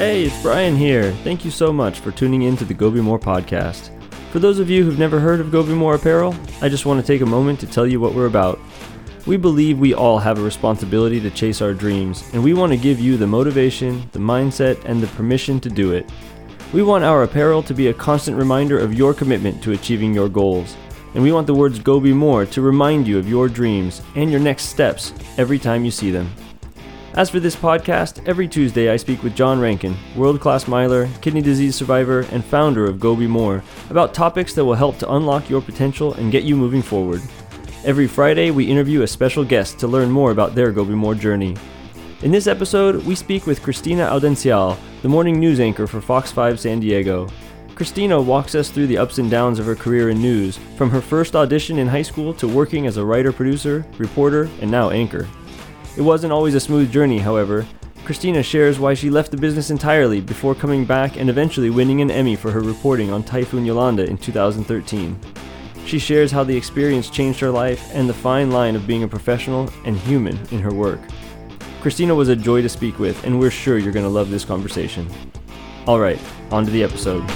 Hey, it's Brian here. Thank you so much for tuning in to the Go Be More podcast. For those of you who've never heard of Go Be More Apparel, I just want to take a moment to tell you what we're about. We believe we all have a responsibility to chase our dreams, and we want to give you the motivation, the mindset, and the permission to do it. We want our apparel to be a constant reminder of your commitment to achieving your goals, and we want the words Go Be More to remind you of your dreams and your next steps every time you see them. As for this podcast, every Tuesday I speak with John Rankin, world class miler, kidney disease survivor, and founder of Go Be More, about topics that will help to unlock your potential and get you moving forward. Every Friday, we interview a special guest to learn more about their Go Be More journey. In this episode, we speak with Cristina Audencial, the morning news anchor for Fox 5 San Diego. Cristina walks us through the ups and downs of her career in news, from her first audition in high school to working as a writer producer, reporter, and now anchor. It wasn't always a smooth journey, however. Christina shares why she left the business entirely before coming back and eventually winning an Emmy for her reporting on Typhoon Yolanda in 2013. She shares how the experience changed her life and the fine line of being a professional and human in her work. Christina was a joy to speak with, and we're sure you're going to love this conversation. Alright, on to the episode.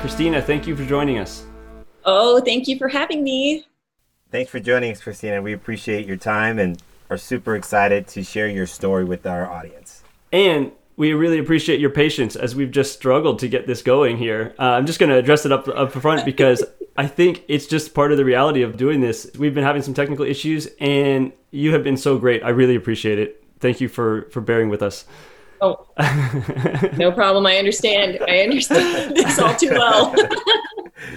Christina, thank you for joining us. Oh, thank you for having me. Thanks for joining us, Christina. We appreciate your time and are super excited to share your story with our audience. And we really appreciate your patience as we've just struggled to get this going here. Uh, I'm just going to address it up up front because I think it's just part of the reality of doing this. We've been having some technical issues, and you have been so great. I really appreciate it. Thank you for for bearing with us. Oh, no problem. I understand. I understand this all too well.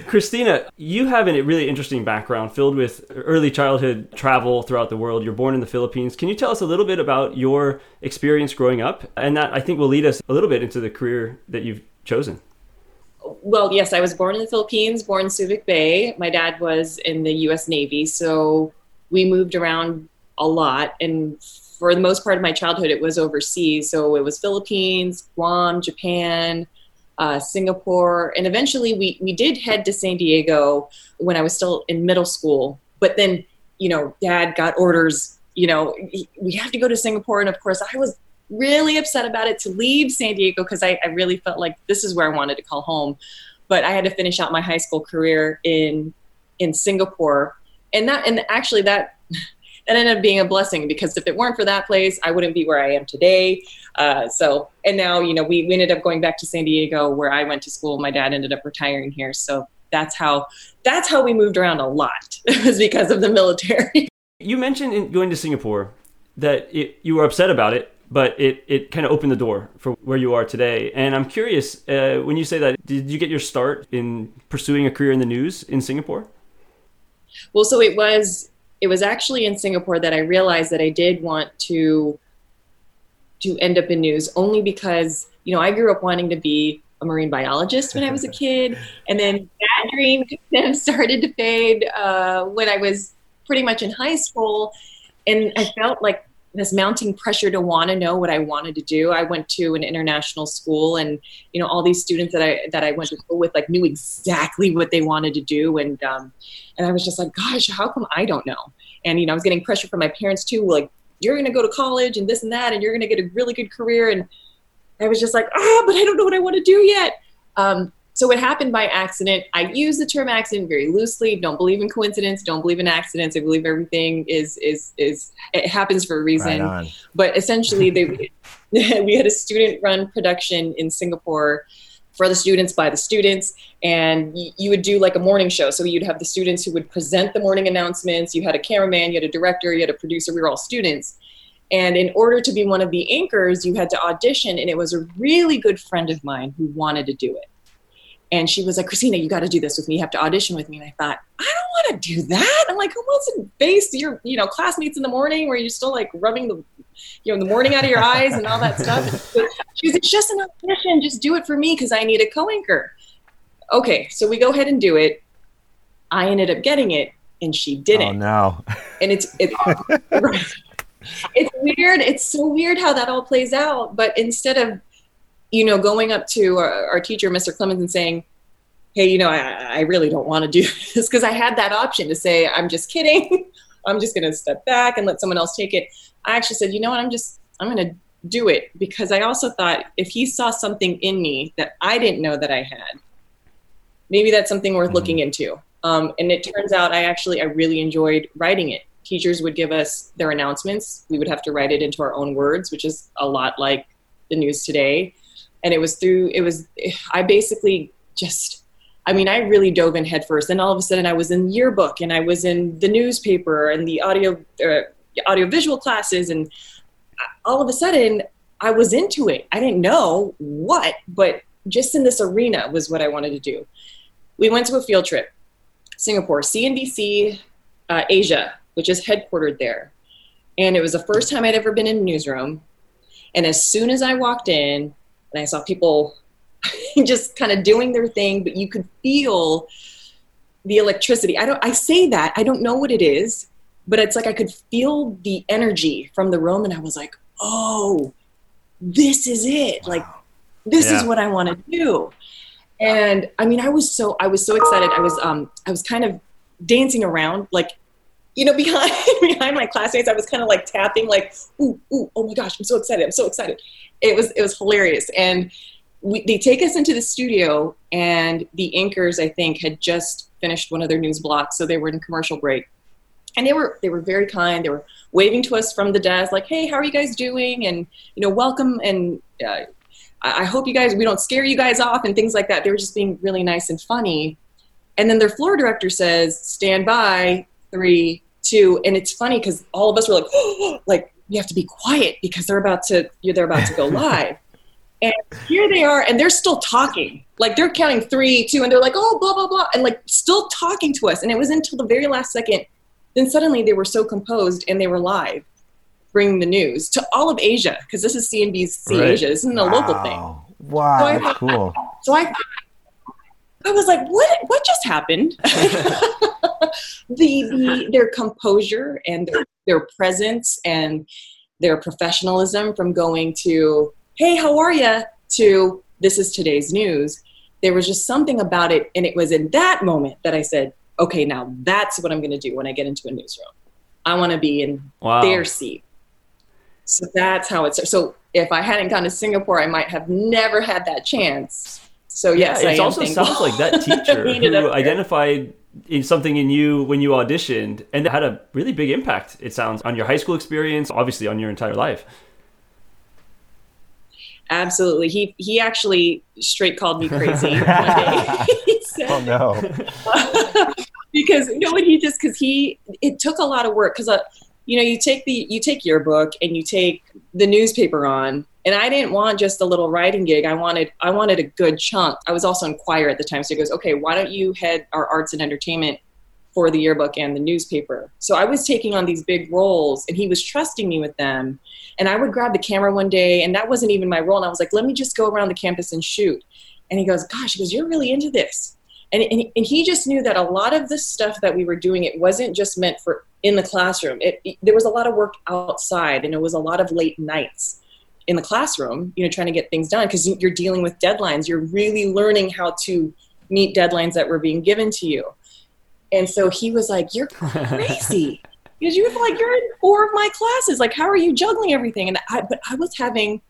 Cristina, you have a really interesting background filled with early childhood travel throughout the world. You're born in the Philippines. Can you tell us a little bit about your experience growing up? And that I think will lead us a little bit into the career that you've chosen. Well, yes, I was born in the Philippines, born in Subic Bay. My dad was in the US Navy, so we moved around a lot. And for the most part of my childhood, it was overseas. So it was Philippines, Guam, Japan, uh, Singapore, and eventually we we did head to San Diego when I was still in middle school. But then, you know, Dad got orders. You know, we have to go to Singapore, and of course, I was really upset about it to leave San Diego because I, I really felt like this is where I wanted to call home. But I had to finish out my high school career in in Singapore, and that and actually that that ended up being a blessing because if it weren't for that place, I wouldn't be where I am today. Uh, so, and now, you know, we, we ended up going back to San Diego where I went to school. My dad ended up retiring here. So that's how, that's how we moved around a lot. it was because of the military. You mentioned in going to Singapore that it, you were upset about it, but it, it kind of opened the door for where you are today. And I'm curious, uh, when you say that, did you get your start in pursuing a career in the news in Singapore? Well, so it was it was actually in Singapore that I realized that I did want to to end up in news only because you know I grew up wanting to be a marine biologist when I was a kid, and then that dream then started to fade uh, when I was pretty much in high school, and I felt like this mounting pressure to want to know what I wanted to do. I went to an international school, and you know all these students that I that I went to school with like knew exactly what they wanted to do, and um, and I was just like, gosh, how come I don't know? And you know I was getting pressure from my parents too, like you're going to go to college and this and that, and you're going to get a really good career, and I was just like, ah, but I don't know what I want to do yet. Um, so it happened by accident. I use the term accident very loosely. Don't believe in coincidence. Don't believe in accidents. I believe everything is is is it happens for a reason. Right but essentially, they we had a student-run production in Singapore for the students by the students and you would do like a morning show so you'd have the students who would present the morning announcements you had a cameraman you had a director you had a producer we were all students and in order to be one of the anchors you had to audition and it was a really good friend of mine who wanted to do it and she was like, Christina, you got to do this with me. You have to audition with me. And I thought, I don't want to do that. I'm like, who wants to face your, you know, classmates in the morning where you're still like rubbing the, you know, the morning out of your eyes and all that stuff. she was, it's just an audition. Just do it for me because I need a co-anchor. Okay, so we go ahead and do it. I ended up getting it, and she didn't. Oh no! And it's it's it's weird. It's so weird how that all plays out. But instead of you know, going up to our, our teacher, Mr. Clemens, and saying, hey, you know, I, I really don't want to do this because I had that option to say, I'm just kidding. I'm just going to step back and let someone else take it. I actually said, you know what, I'm just, I'm going to do it because I also thought if he saw something in me that I didn't know that I had, maybe that's something worth mm-hmm. looking into. Um, and it turns out I actually I really enjoyed writing it. Teachers would give us their announcements. We would have to write it into our own words, which is a lot like the news today. And it was through it was I basically just I mean I really dove in headfirst. And all of a sudden I was in yearbook and I was in the newspaper and the audio uh, audio visual classes and all of a sudden I was into it. I didn't know what, but just in this arena was what I wanted to do. We went to a field trip, Singapore, CNBC uh, Asia, which is headquartered there. And it was the first time I'd ever been in a newsroom. And as soon as I walked in and I saw people just kind of doing their thing, but you could feel the electricity. I don't I say that, I don't know what it is, but it's like I could feel the energy from the room and I was like, "Oh, this is it. Wow. Like this yeah. is what I want to do." And I mean, I was so I was so excited. I was um I was kind of dancing around like you know behind behind my classmates i was kind of like tapping like ooh ooh oh my gosh i'm so excited i'm so excited it was it was hilarious. And we, they take us into the studio and the anchors i think had just finished one of their news blocks so they were in commercial break. And they were they were very kind. They were waving to us from the desk like hey how are you guys doing? And you know welcome and uh, I, hope you guys we don't scare you guys off and things like that. They were just being really nice and funny. And then their floor director says stand by three two and it's funny because all of us were like like you have to be quiet because they're about to you're they're about to go live and here they are and they're still talking like they're counting three two and they're like oh blah blah blah and like still talking to us and it was until the very last second then suddenly they were so composed and they were live, bringing the news to all of Asia because this is CNBC right. Asia. This isn't a wow. local thing. Wow, so that's cool. So I, I was like, what? What just happened? the, the their composure and their, their presence and their professionalism from going to hey how are you to this is today's news there was just something about it and it was in that moment that i said okay, now that's what I'm going to do when I get into a newsroom. I want to be in wow. their seat. So that's how it's. So if I hadn't gone to Singapore, I might have never had that chance. So yes, yeah, it also sounds like that teacher who identified something in you when you auditioned and had a really big impact. It sounds on your high school experience, obviously on your entire life. Absolutely. He he actually straight called me crazy one day. said, oh no. because you know what he just because he it took a lot of work because uh, you know you take the you take your book and you take the newspaper on and i didn't want just a little writing gig. I wanted i wanted a good chunk. I was also in choir at the time. So he goes okay why don't you head our arts and entertainment for the yearbook and the newspaper? So i was taking on these big roles and he was trusting me with them. And i would grab the camera one day and that wasn't even my role. And i was like let me just go around the campus and shoot. And he goes gosh he goes you're really into this. And, and, and he just knew that a lot of the stuff that we were doing it wasn't just meant for in the classroom. It, it, there was a lot of work outside and it was a lot of late nights in the classroom you know trying to get things done because you're dealing with deadlines you're really learning how to meet deadlines that were being given to you and so he was like you're crazy because you were like you're in four of my classes like how are you juggling everything and i but i was having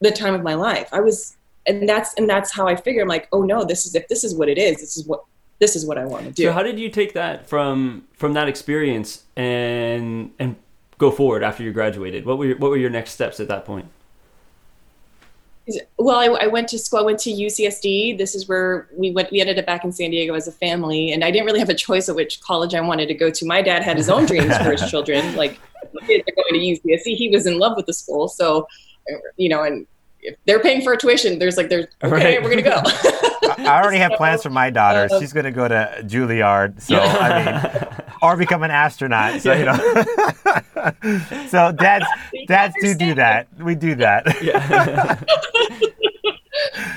the time of my life i was and that's and that's how I figure. I'm like, oh no, this is if this is what it is. This is what this is what I want to do. So how did you take that from from that experience and and go forward after you graduated? What were your, what were your next steps at that point? Well, I, I, went to school. I went to UCSD. This is where we went. We ended up back in San Diego as a family, and I didn't really have a choice of which college I wanted to go to. My dad had his own dreams for his children. Like kids are going to UCSD. He was in love with the school, so you know, and if they're paying for a tuition, there's like there's okay, right. we're gonna go. I already have plans for my daughter. Uh, She's gonna go to Juilliard, so I mean, or become an astronaut. So you know, so dads dads do do that. We do that. Yeah.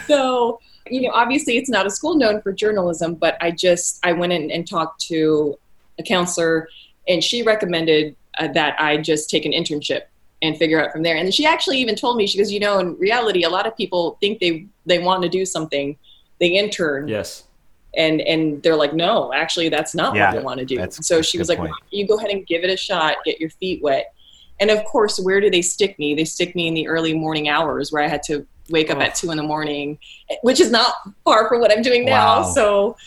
so you know, obviously, it's not a school known for journalism, but I just I went in and talked to a counselor, and she recommended uh, that I just take an internship and figure out from there. And she actually even told me, she goes, you know, in reality, a lot of people think they they want to do something, they intern. Yes. And and they're like, no, actually, that's not yeah, what they want to do. So she was like, well, you go ahead and give it a shot, get your feet wet. And of course, where do they stick me? They stick me in the early morning hours where I had to wake up oh. at two in the morning, which is not far from what I'm doing now. Wow. So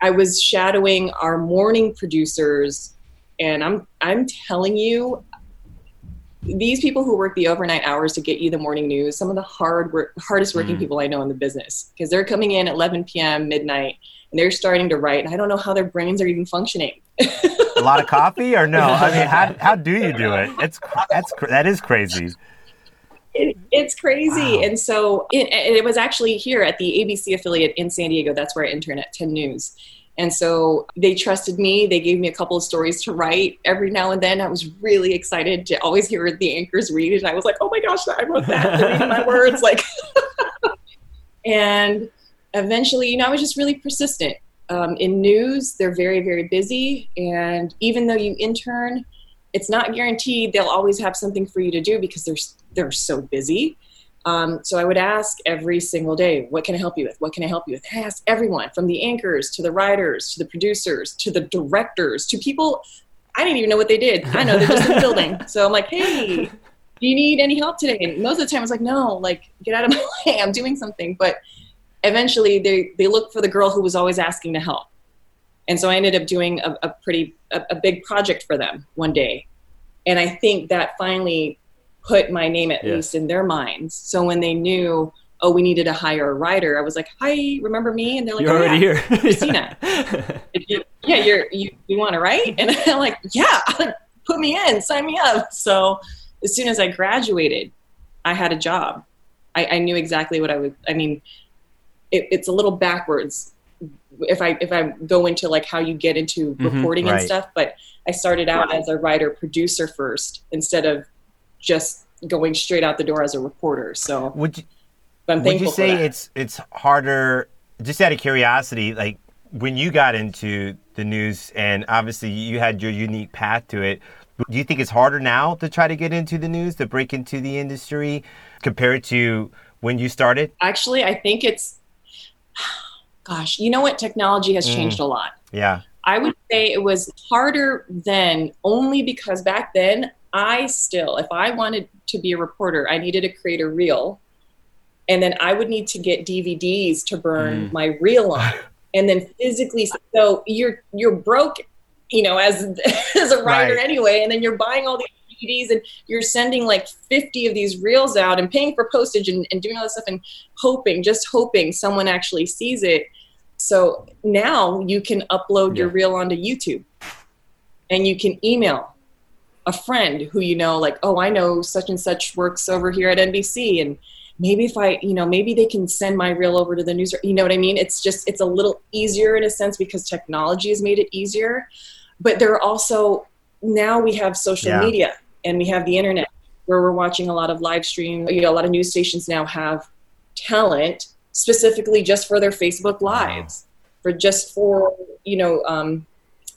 I was shadowing our morning producers, and I'm I'm telling you, these people who work the overnight hours to get you the morning news, some of the hard work, hardest working mm. people I know in the business, because they're coming in at 11 p.m. midnight and they're starting to write, and I don't know how their brains are even functioning. a lot of coffee, or no? I mean, how how do you do it? It's that's that is crazy. It, it's crazy. Wow. And so it, it was actually here at the ABC affiliate in San Diego. That's where I interned at 10 News. And so they trusted me. They gave me a couple of stories to write every now and then. I was really excited to always hear the anchors read. And I was like, oh my gosh, I wrote that. reading my words. Like, and eventually, you know, I was just really persistent. Um, in news, they're very, very busy. And even though you intern, it's not guaranteed they'll always have something for you to do because they're they're so busy. Um, so I would ask every single day, what can I help you with? What can I help you with? I ask everyone from the anchors to the writers to the producers to the directors to people I didn't even know what they did. I know they're just in the building. So I'm like, hey, do you need any help today? And most of the time I was like, no, like get out of my way. I'm doing something. But eventually they, they looked for the girl who was always asking to help. And so I ended up doing a, a pretty a, a big project for them one day. And I think that finally put my name at yeah. least in their minds. So when they knew, oh, we needed to hire a writer, I was like, hi, remember me? And they're like, you're oh, already yeah, here, Christina. you, yeah, you're you, you want to write? And I'm like, yeah, put me in, sign me up. So as soon as I graduated, I had a job. I, I knew exactly what I would. I mean, it, it's a little backwards if I if I go into like how you get into mm-hmm, reporting right. and stuff, but I started out right. as a writer producer first instead of just going straight out the door as a reporter. So would you, would you say it's it's harder? Just out of curiosity, like when you got into the news, and obviously you had your unique path to it. Do you think it's harder now to try to get into the news, to break into the industry, compared to when you started? Actually, I think it's gosh, you know what? Technology has mm. changed a lot. Yeah. I would say it was harder then only because back then I still, if I wanted to be a reporter, I needed to create a reel. And then I would need to get DVDs to burn mm. my reel on. And then physically, so you're you're broke, you know, as as a writer right. anyway. And then you're buying all these DVDs and you're sending like 50 of these reels out and paying for postage and, and doing all this stuff and hoping, just hoping someone actually sees it. So now you can upload yeah. your reel onto YouTube and you can email a friend who you know, like, oh, I know such and such works over here at NBC. And maybe if I, you know, maybe they can send my reel over to the news. You know what I mean? It's just, it's a little easier in a sense because technology has made it easier. But there are also, now we have social yeah. media and we have the internet where we're watching a lot of live stream. You know, a lot of news stations now have talent specifically just for their Facebook lives, for just for you know, um,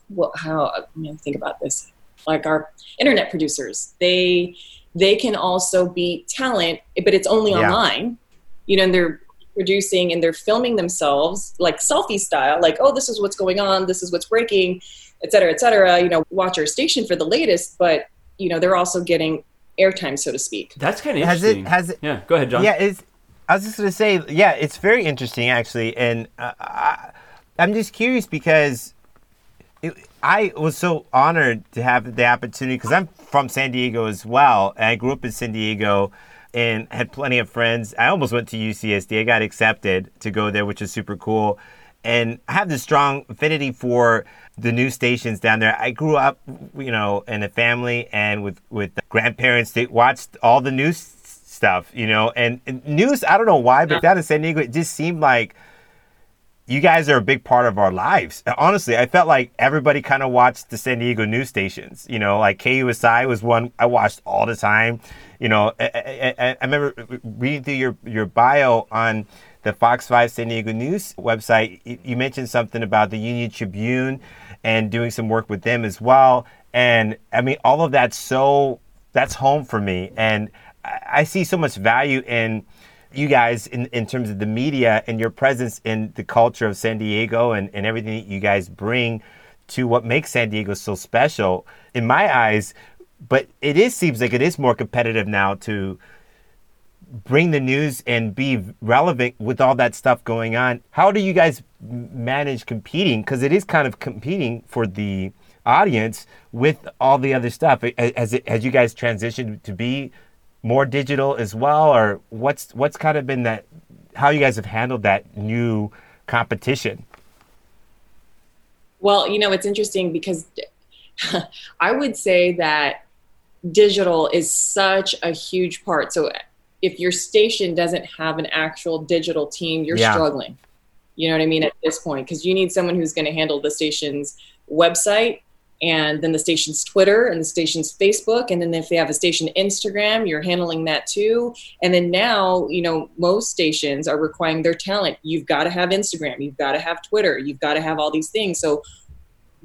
well, how I mean, think about this. Like our internet producers, they they can also be talent, but it's only yeah. online. You know, and they're producing and they're filming themselves like selfie style, like, oh, this is what's going on, this is what's breaking, et cetera, et cetera. You know, watch our station for the latest, but you know they're also getting airtime, so to speak. That's kind of interesting. Has it? Has it? Yeah, go ahead, John. Yeah, it's. I was just gonna say, yeah, it's very interesting actually, and uh, I, I'm just curious because it, I was so honored to have the opportunity because I'm from San Diego as well, and I grew up in San Diego and had plenty of friends. I almost went to UCSD. I got accepted to go there, which is super cool. And I have this strong affinity for the news stations down there. I grew up, you know, in a family and with with grandparents. that watched all the news stuff, you know, and, and news. I don't know why, but down in San Diego, it just seemed like you guys are a big part of our lives. Honestly, I felt like everybody kind of watched the San Diego news stations. You know, like KUSI was one I watched all the time. You know, I, I, I remember uh, reading through your your bio on the Fox 5 San Diego News website. You mentioned something about the Union Tribune and doing some work with them as well. And I mean, all of that's so, that's home for me. And I see so much value in you guys in, in terms of the media and your presence in the culture of San Diego and, and everything that you guys bring to what makes San Diego so special. In my eyes, but it is seems like it is more competitive now to bring the news and be relevant with all that stuff going on. How do you guys manage competing? Because it is kind of competing for the audience with all the other stuff. Has it has you guys transitioned to be more digital as well, or what's what's kind of been that? How you guys have handled that new competition? Well, you know, it's interesting because I would say that digital is such a huge part. So if your station doesn't have an actual digital team, you're yeah. struggling. You know what I mean at this point because you need someone who's going to handle the station's website and then the station's Twitter and the station's Facebook. And then if they have a station Instagram, you're handling that too. And then now, you know, most stations are requiring their talent. You've got to have Instagram, you've got to have Twitter, you've got to have all these things. So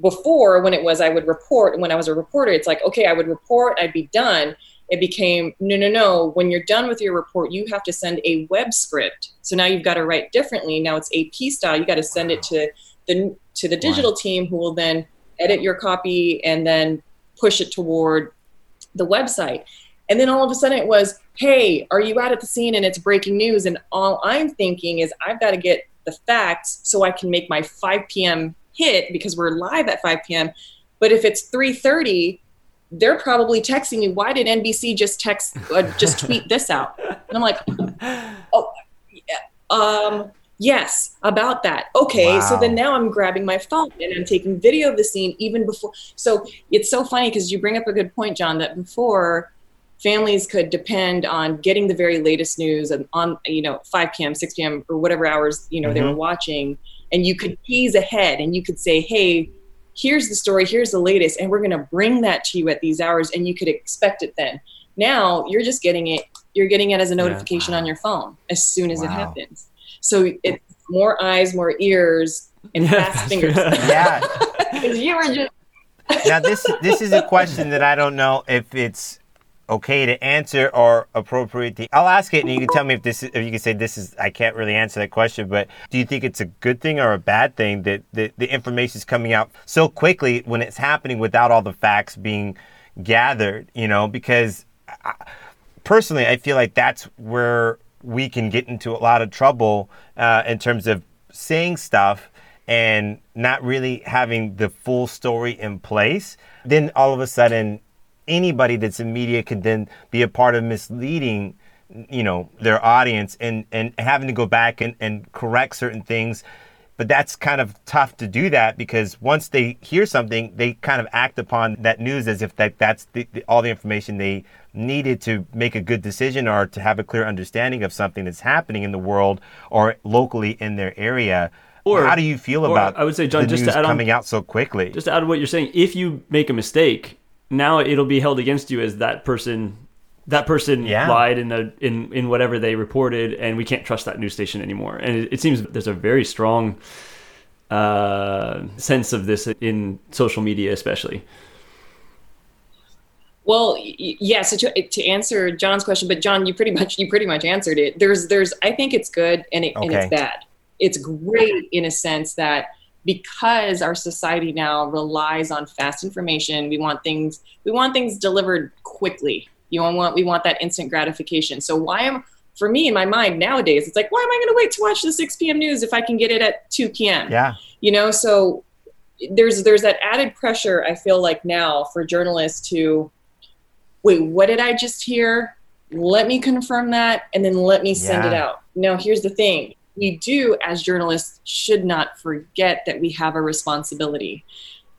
before, when it was I would report, when I was a reporter, it's like, okay, I would report, I'd be done. It became, no, no, no. When you're done with your report, you have to send a web script. So now you've got to write differently. Now it's AP style. You got to send it to the to the digital team who will then edit your copy and then push it toward the website. And then all of a sudden it was, hey, are you out at the scene and it's breaking news? And all I'm thinking is I've got to get the facts so I can make my 5 p.m. hit because we're live at 5 p.m. But if it's 3:30, they're probably texting me, why did NBC just text, uh, just tweet this out? And I'm like, oh, yeah, um, Yes, about that. Okay, wow. so then now I'm grabbing my phone and I'm taking video of the scene even before. So it's so funny because you bring up a good point, John, that before families could depend on getting the very latest news and on, you know, 5 p.m., 6 p.m., or whatever hours, you know, mm-hmm. they were mm-hmm. watching. And you could tease ahead and you could say, hey, here's the story, here's the latest, and we're going to bring that to you at these hours and you could expect it then. Now you're just getting it, you're getting it as a notification yeah. on your phone as soon as wow. it happens. So it's more eyes, more ears, and fast fingers. yeah. you were just. now this this is a question that I don't know if it's okay to answer or appropriate to I'll ask it and you can tell me if this is, if you can say this is I can't really answer that question but do you think it's a good thing or a bad thing that the, the information is coming out so quickly when it's happening without all the facts being gathered you know because I, personally I feel like that's where we can get into a lot of trouble uh, in terms of saying stuff and not really having the full story in place, then all of a sudden, anybody that's in media could then be a part of misleading you know their audience and and having to go back and, and correct certain things. But that's kind of tough to do that because once they hear something they kind of act upon that news as if that that's the, the, all the information they needed to make a good decision or to have a clear understanding of something that's happening in the world or locally in their area. Or how do you feel about? It? I would say, John, just to add coming on, out so quickly. Just to add what you're saying, if you make a mistake, now it'll be held against you as that person. That person yeah. lied in a in in whatever they reported, and we can't trust that news station anymore. And it, it seems there's a very strong uh, sense of this in social media, especially. Well, yeah. So to, to, answer John's question, but John, you pretty much you pretty much answered it. There's there's I think it's good and it, okay. and it's bad. It's great in a sense that because our society now relies on fast information, we want things we want things delivered quickly. You want we want that instant gratification. So why am for me in my mind nowadays, it's like why am I going to wait to watch the 6 p.m. news if I can get it at 2 p.m. Yeah. You know, so there's there's that added pressure I feel like now for journalists to wait, what did I just hear? Let me confirm that and then let me send yeah. it out. Now, here's the thing we do, as journalists, should not forget that we have a responsibility.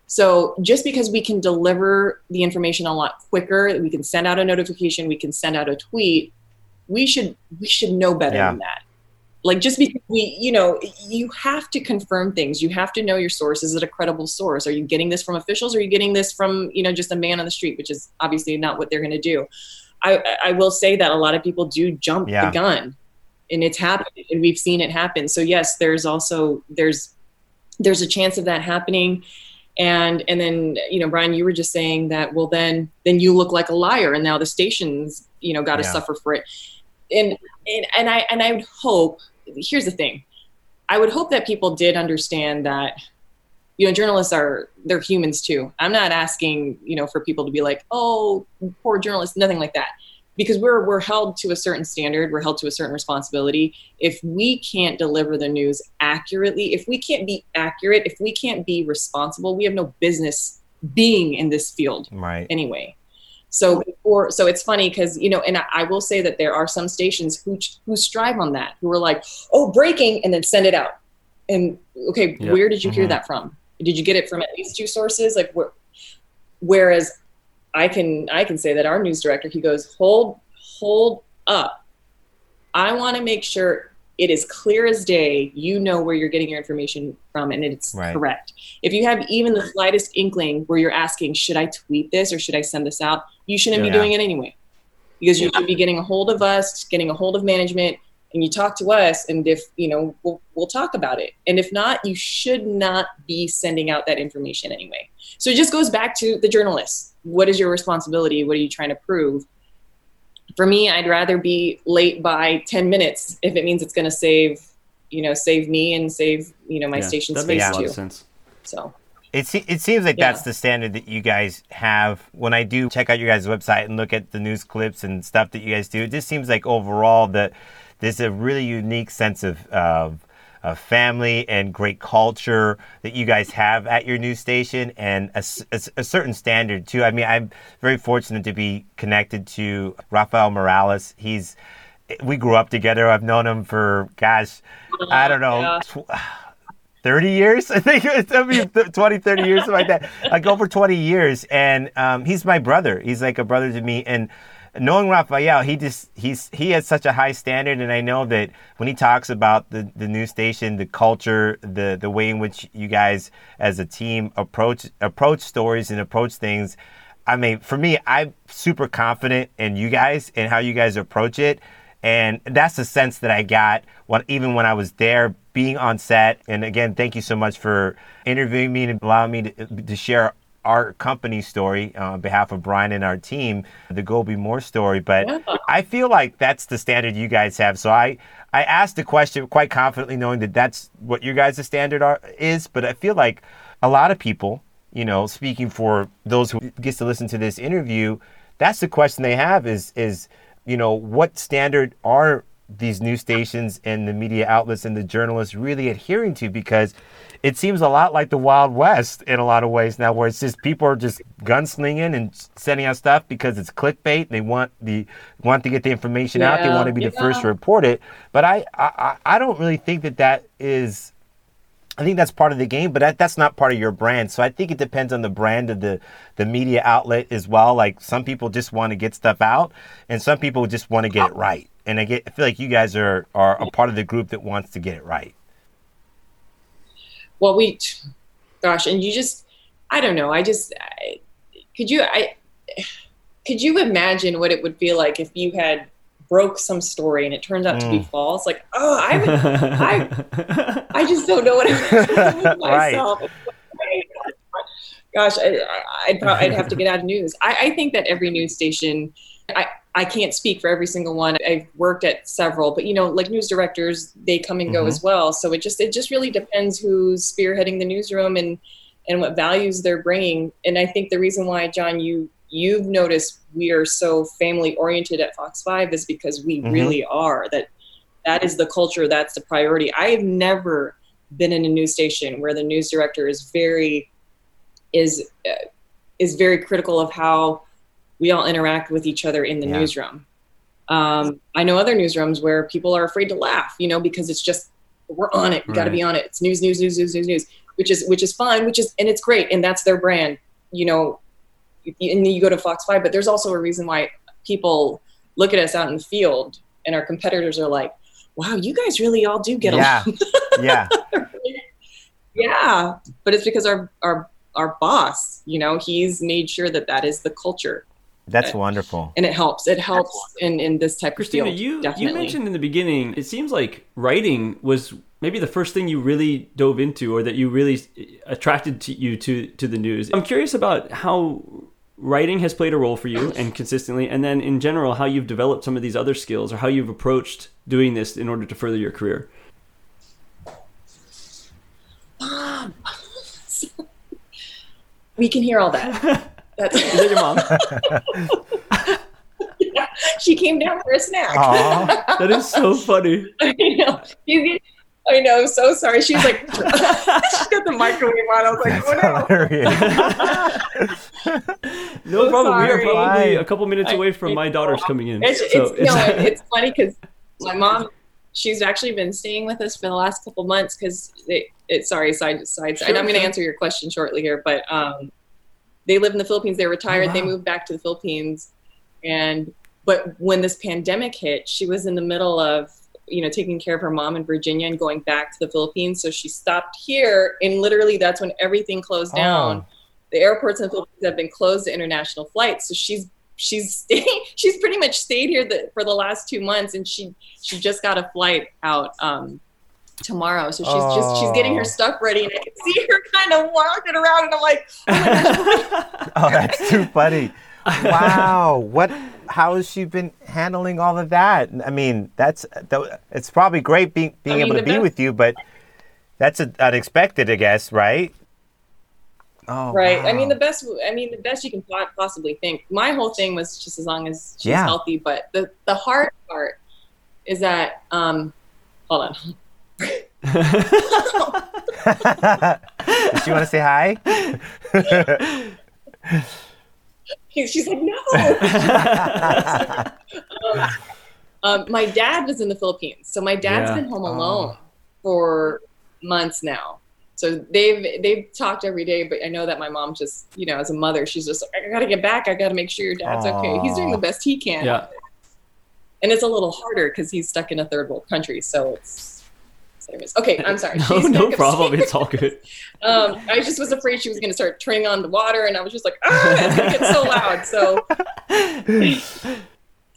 So just because we can deliver the information a lot quicker, we can send out a notification, we can send out a tweet, we should we should know better yeah. than that like just because we you know you have to confirm things. You have to know your source. Is it a credible source? Are you getting this from officials? Or are you getting this from you know just a man on the street which is obviously not what they're going to do? I i will say that a lot of people do jump yeah. the gun and it's happened and we've seen it happen. So yes there's also there's there's a chance of that happening. And and then you know brian you were just saying that well then then you look like a liar and now the stations you know got to yeah. suffer for it. And, and and i and i would hope here's the thing. I would hope that people did understand that you know journalists are they're humans too. I'm not asking you know for people to be like oh poor journalists nothing like that. Because we're we're held to a certain standard we're held to a certain responsibility. If we can't deliver the news accurately if we can't be accurate if we can't be responsible we have no business being in this field right. anyway so before so it's funny because you know and I, I, will say that there are some stations who who strive on that who are like oh breaking and then send it out and okay yep. where did you mm-hmm. hear that from did you get it from at least two sources like where whereas i can i can say that our news director he goes hold hold up i want to make sure it is clear as day you know where you're getting your information from and it's right. correct. If you have even the slightest inkling where you're asking should i tweet this or should i send this out? you shouldn't yeah. be doing it anyway. Because you should be getting a hold of us getting a hold of management and you talk to us and if you know we'll, we'll talk about it. And if not you should not be sending out that information anyway. So it just goes back to the journalists. What is your responsibility? What are you trying to prove for me i'd rather be late by 10 minutes if it means it's going to save you know save me and save you know my yeah, station space too sense. so it, it seems like yeah. that's the standard that you guys have. When I do check out your guys' website and look at the news clips and stuff that you guys do, it just seems like overall that there's a really unique sense of, of, of family and great culture that you guys have at your news station and a, a, a, certain standard too. I mean, I'm very fortunate to be connected to Rafael Morales. He's we grew up together. I've known him for gosh, I don't know. Yeah. Tw- 30 years i think it's I mean, 20 30 years something like that like over 20 years and um, he's my brother he's like a brother to me and knowing Rafael, he just he's he has such a high standard, and I know that when he talks about the the news station, the culture, the the way in which you guys as a team approach approach stories and approach things. I mean, for me, I'm super confident in you guys and how you guys approach it, and that's the sense that I got when even when I was there, being on set. And again, thank you so much for interviewing me and allowing me to, to share our company story uh, on behalf of Brian and our team, the Go Be More story. But yeah. I feel like that's the standard you guys have. So I, I asked the question quite confidently, knowing that that's what your guys' standard are, is. But I feel like a lot of people, you know, speaking for those who gets to listen to this interview, that's the question they have is is you know what standard are these news stations and the media outlets and the journalists really adhering to because it seems a lot like the Wild West in a lot of ways now, where it's just people are just gunslinging and sending out stuff because it's clickbait. They want the want to get the information yeah, out. They want to be the first to report it. But I, I I don't really think that that is. I think that's part of the game, but that, that's not part of your brand. So I think it depends on the brand of the the media outlet as well. Like some people just want to get stuff out, and some people just want to get it right. And I get I feel like you guys are are a part of the group that wants to get it right well we gosh and you just i don't know i just I, could you i could you imagine what it would feel like if you had broke some story and it turns out mm. to be mm. false like oh i would, i i just don't know what i'm doing with myself right. gosh I, would I'd have to get out of news I, I think that every news station I, I can't speak for every single one. I've worked at several, but you know, like news directors, they come and go mm-hmm. as well. So it just it just really depends who's spearheading the newsroom and and what values they're bringing. And I think the reason why, John, you you've noticed we are so family oriented at Fox Five is because we mm-hmm. really are. That that is the culture. That's the priority. I have never been in a news station where the news director is very is uh, is very critical of how we all interact with each other in the yeah. newsroom. Um, I know other newsrooms where people are afraid to laugh, you know, because it's just we're on it. We right. got to be on it. It's news, news, news, news, news, news, which is which is fine, which is and it's great, and that's their brand, you know. And you go to Fox Five, but there's also a reason why people look at us out in the field, and our competitors are like, "Wow, you guys really all do get yeah. along." yeah. yeah, but it's because our our our boss, you know, he's made sure that that is the culture that's wonderful. And it helps. It helps in, in this type Christina, of field. you definitely. you mentioned in the beginning, it seems like writing was maybe the first thing you really dove into or that you really attracted to you to to the news. I'm curious about how writing has played a role for you and consistently and then in general how you've developed some of these other skills or how you've approached doing this in order to further your career. Um, We can hear all that. That's Is that your mom? yeah, she came down for a snack. that is so funny. I know. I know. I'm so sorry. She's like, she got the microwave on. I was like, oh no. no problem. Sorry. We are probably a couple minutes away from my daughters coming in. It's, so it's, it's, no, it's funny because my mom, she's actually been staying with us for the last couple months because it, it, sorry, side, side, side. Sure, I'm going to answer your question shortly here, but um, they live in the Philippines. They're retired. Oh, wow. They moved back to the Philippines. And, but when this pandemic hit, she was in the middle of you know taking care of her mom in Virginia and going back to the Philippines. So she stopped here, and literally that's when everything closed oh. down. The airports in the Philippines have been closed to international flights. So she's she's staying, she's pretty much stayed here the, for the last two months, and she she just got a flight out um, tomorrow. So she's oh. just she's getting her oh. stuff ready, and I can see her kind of walking around, and I'm like, oh oh, that's too funny. Wow, what how has she been handling all of that? I mean, that's it's probably great being being I mean, able to be best, with you, but that's unexpected, I guess, right? Oh, right. Wow. I mean, the best. I mean, the best you can possibly think. My whole thing was just as long as she's yeah. healthy. But the the hard part is that. Um, hold on. Does she want to say hi? She's like, no. um, um, my dad was in the Philippines, so my dad's yeah. been home alone oh. for months now. So they've they've talked every day, but I know that my mom just, you know, as a mother, she's just like, I gotta get back. I gotta make sure your dad's Aww. okay. He's doing the best he can. Yeah. And it's a little harder because he's stuck in a third world country, so it's Okay, I'm sorry. no, no problem. It's all good. um, I just was afraid she was going to start turning on the water, and I was just like, ah, it's going to get so loud. So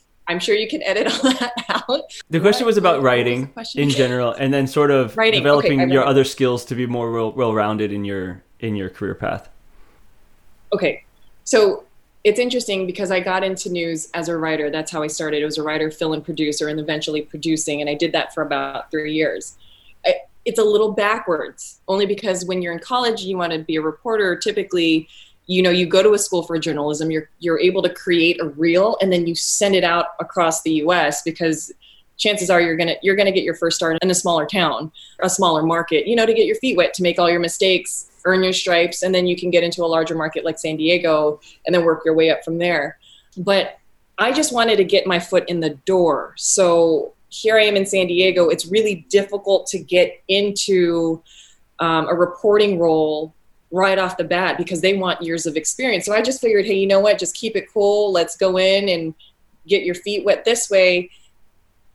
I'm sure you can edit all that out. The question was about writing in general, and then sort of writing. developing okay, your other skills to be more well rounded in your in your career path. Okay, so it's interesting because I got into news as a writer. That's how I started. I was a writer, fill and producer, and eventually producing, and I did that for about three years it's a little backwards only because when you're in college you want to be a reporter typically you know you go to a school for journalism you're you're able to create a reel and then you send it out across the US because chances are you're going to you're going to get your first start in a smaller town a smaller market you know to get your feet wet to make all your mistakes earn your stripes and then you can get into a larger market like San Diego and then work your way up from there. But I just wanted to get my foot in the door. So here I am in San Diego, it's really difficult to get into um, a reporting role right off the bat because they want years of experience. So I just figured, hey, you know what? Just keep it cool. Let's go in and get your feet wet this way.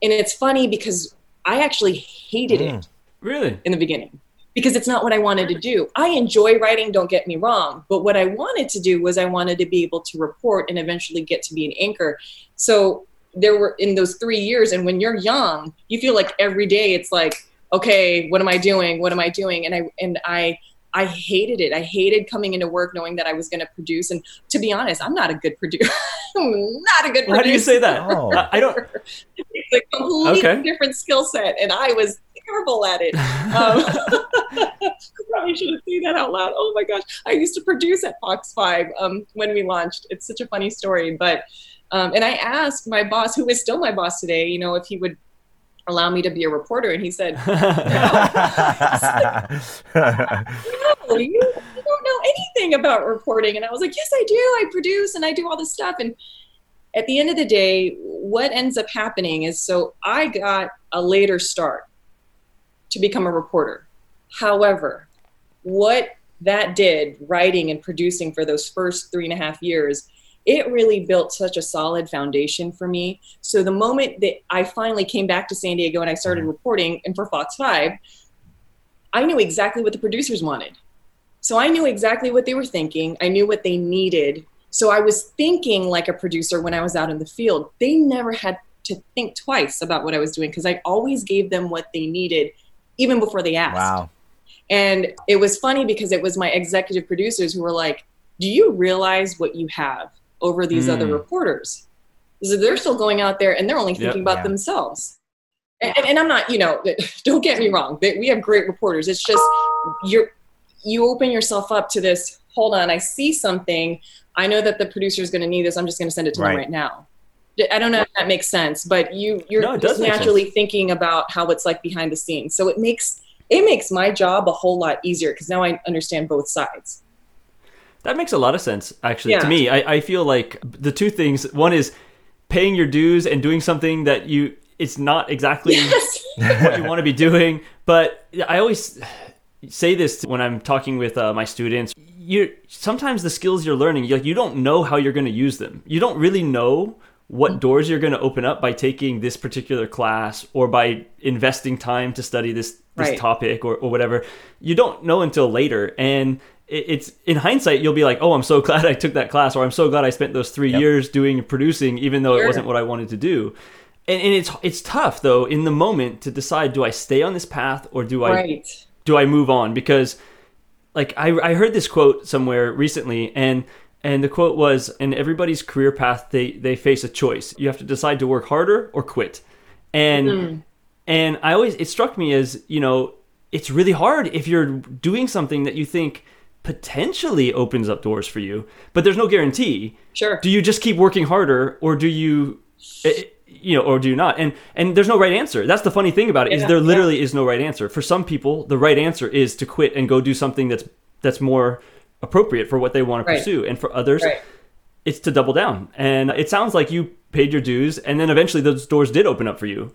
And it's funny because I actually hated mm. it. Really? In the beginning. Because it's not what I wanted to do. I enjoy writing, don't get me wrong. But what I wanted to do was I wanted to be able to report and eventually get to be an anchor. So there were in those three years and when you're young you feel like every day it's like okay what am i doing? What am i doing? And i and i i hated it. I hated coming into work knowing that i was going to produce. And to be honest i'm not a good producer not a good producer how do you say that? oh. i don't it's a completely okay. different skill set and i was terrible at it. Um, probably should have seen that out loud. Oh my gosh. I used to produce at fox 5 um, when we launched. It's such a funny story but um, and I asked my boss, who is still my boss today, you know, if he would allow me to be a reporter. And he said, no. no you, you don't know anything about reporting. And I was like, yes, I do. I produce and I do all this stuff. And at the end of the day, what ends up happening is so I got a later start to become a reporter. However, what that did, writing and producing for those first three and a half years, it really built such a solid foundation for me. So the moment that I finally came back to San Diego and I started mm-hmm. reporting and for Fox 5, I knew exactly what the producers wanted. So I knew exactly what they were thinking. I knew what they needed. So I was thinking like a producer when I was out in the field. They never had to think twice about what I was doing because I always gave them what they needed even before they asked. Wow. And it was funny because it was my executive producers who were like, Do you realize what you have? Over these mm. other hmm. reporters. So they're still going out there and they're only thinking yep, about yeah. themselves. And, and, I'm not, you know, don't get me wrong. We have great reporters. It's just you're you open yourself up to this hold on, I see something. I know that the producer is going to need this. I'm just going to send it to right. them right now. I don't know if that makes sense, but you you're no, just naturally thinking about how it's like behind the scenes. So it makes it makes my job a whole lot easier because now I understand both sides. That makes a lot of sense, actually. Yeah. To me, I, I feel like the two things one is paying your dues and doing something that you it's not exactly yes. what you want to be doing. But I always say this when I'm talking with uh, my students. You sometimes the skills you're learning, you like you don't know how you're going to use them. You don't really know what mm. doors you're going to open up by taking this particular class or by investing time to study this this right. topic or, or whatever. You don't know until later, and it's in hindsight you'll be like oh i'm so glad i took that class or i'm so glad i spent those three yep. years doing producing even though sure. it wasn't what i wanted to do and, and it's it's tough though in the moment to decide do I stay on this path or do I right. do I move on because like I, I heard this quote somewhere recently and and the quote was in everybody's career path they they face a choice you have to decide to work harder or quit and mm-hmm. and I always it struck me as you know it's really hard if you're doing something that you think potentially opens up doors for you but there's no guarantee sure do you just keep working harder or do you eh, you know, or do you not. And and there's no right answer. That's the funny thing about it yeah, is there literally yeah. is no right answer. For some people, the right answer is to quit and go do something that's that's more appropriate for what they want to right. pursue. And for others, right. it's to double down. And it sounds like you paid your dues, and then eventually those doors did open up for you.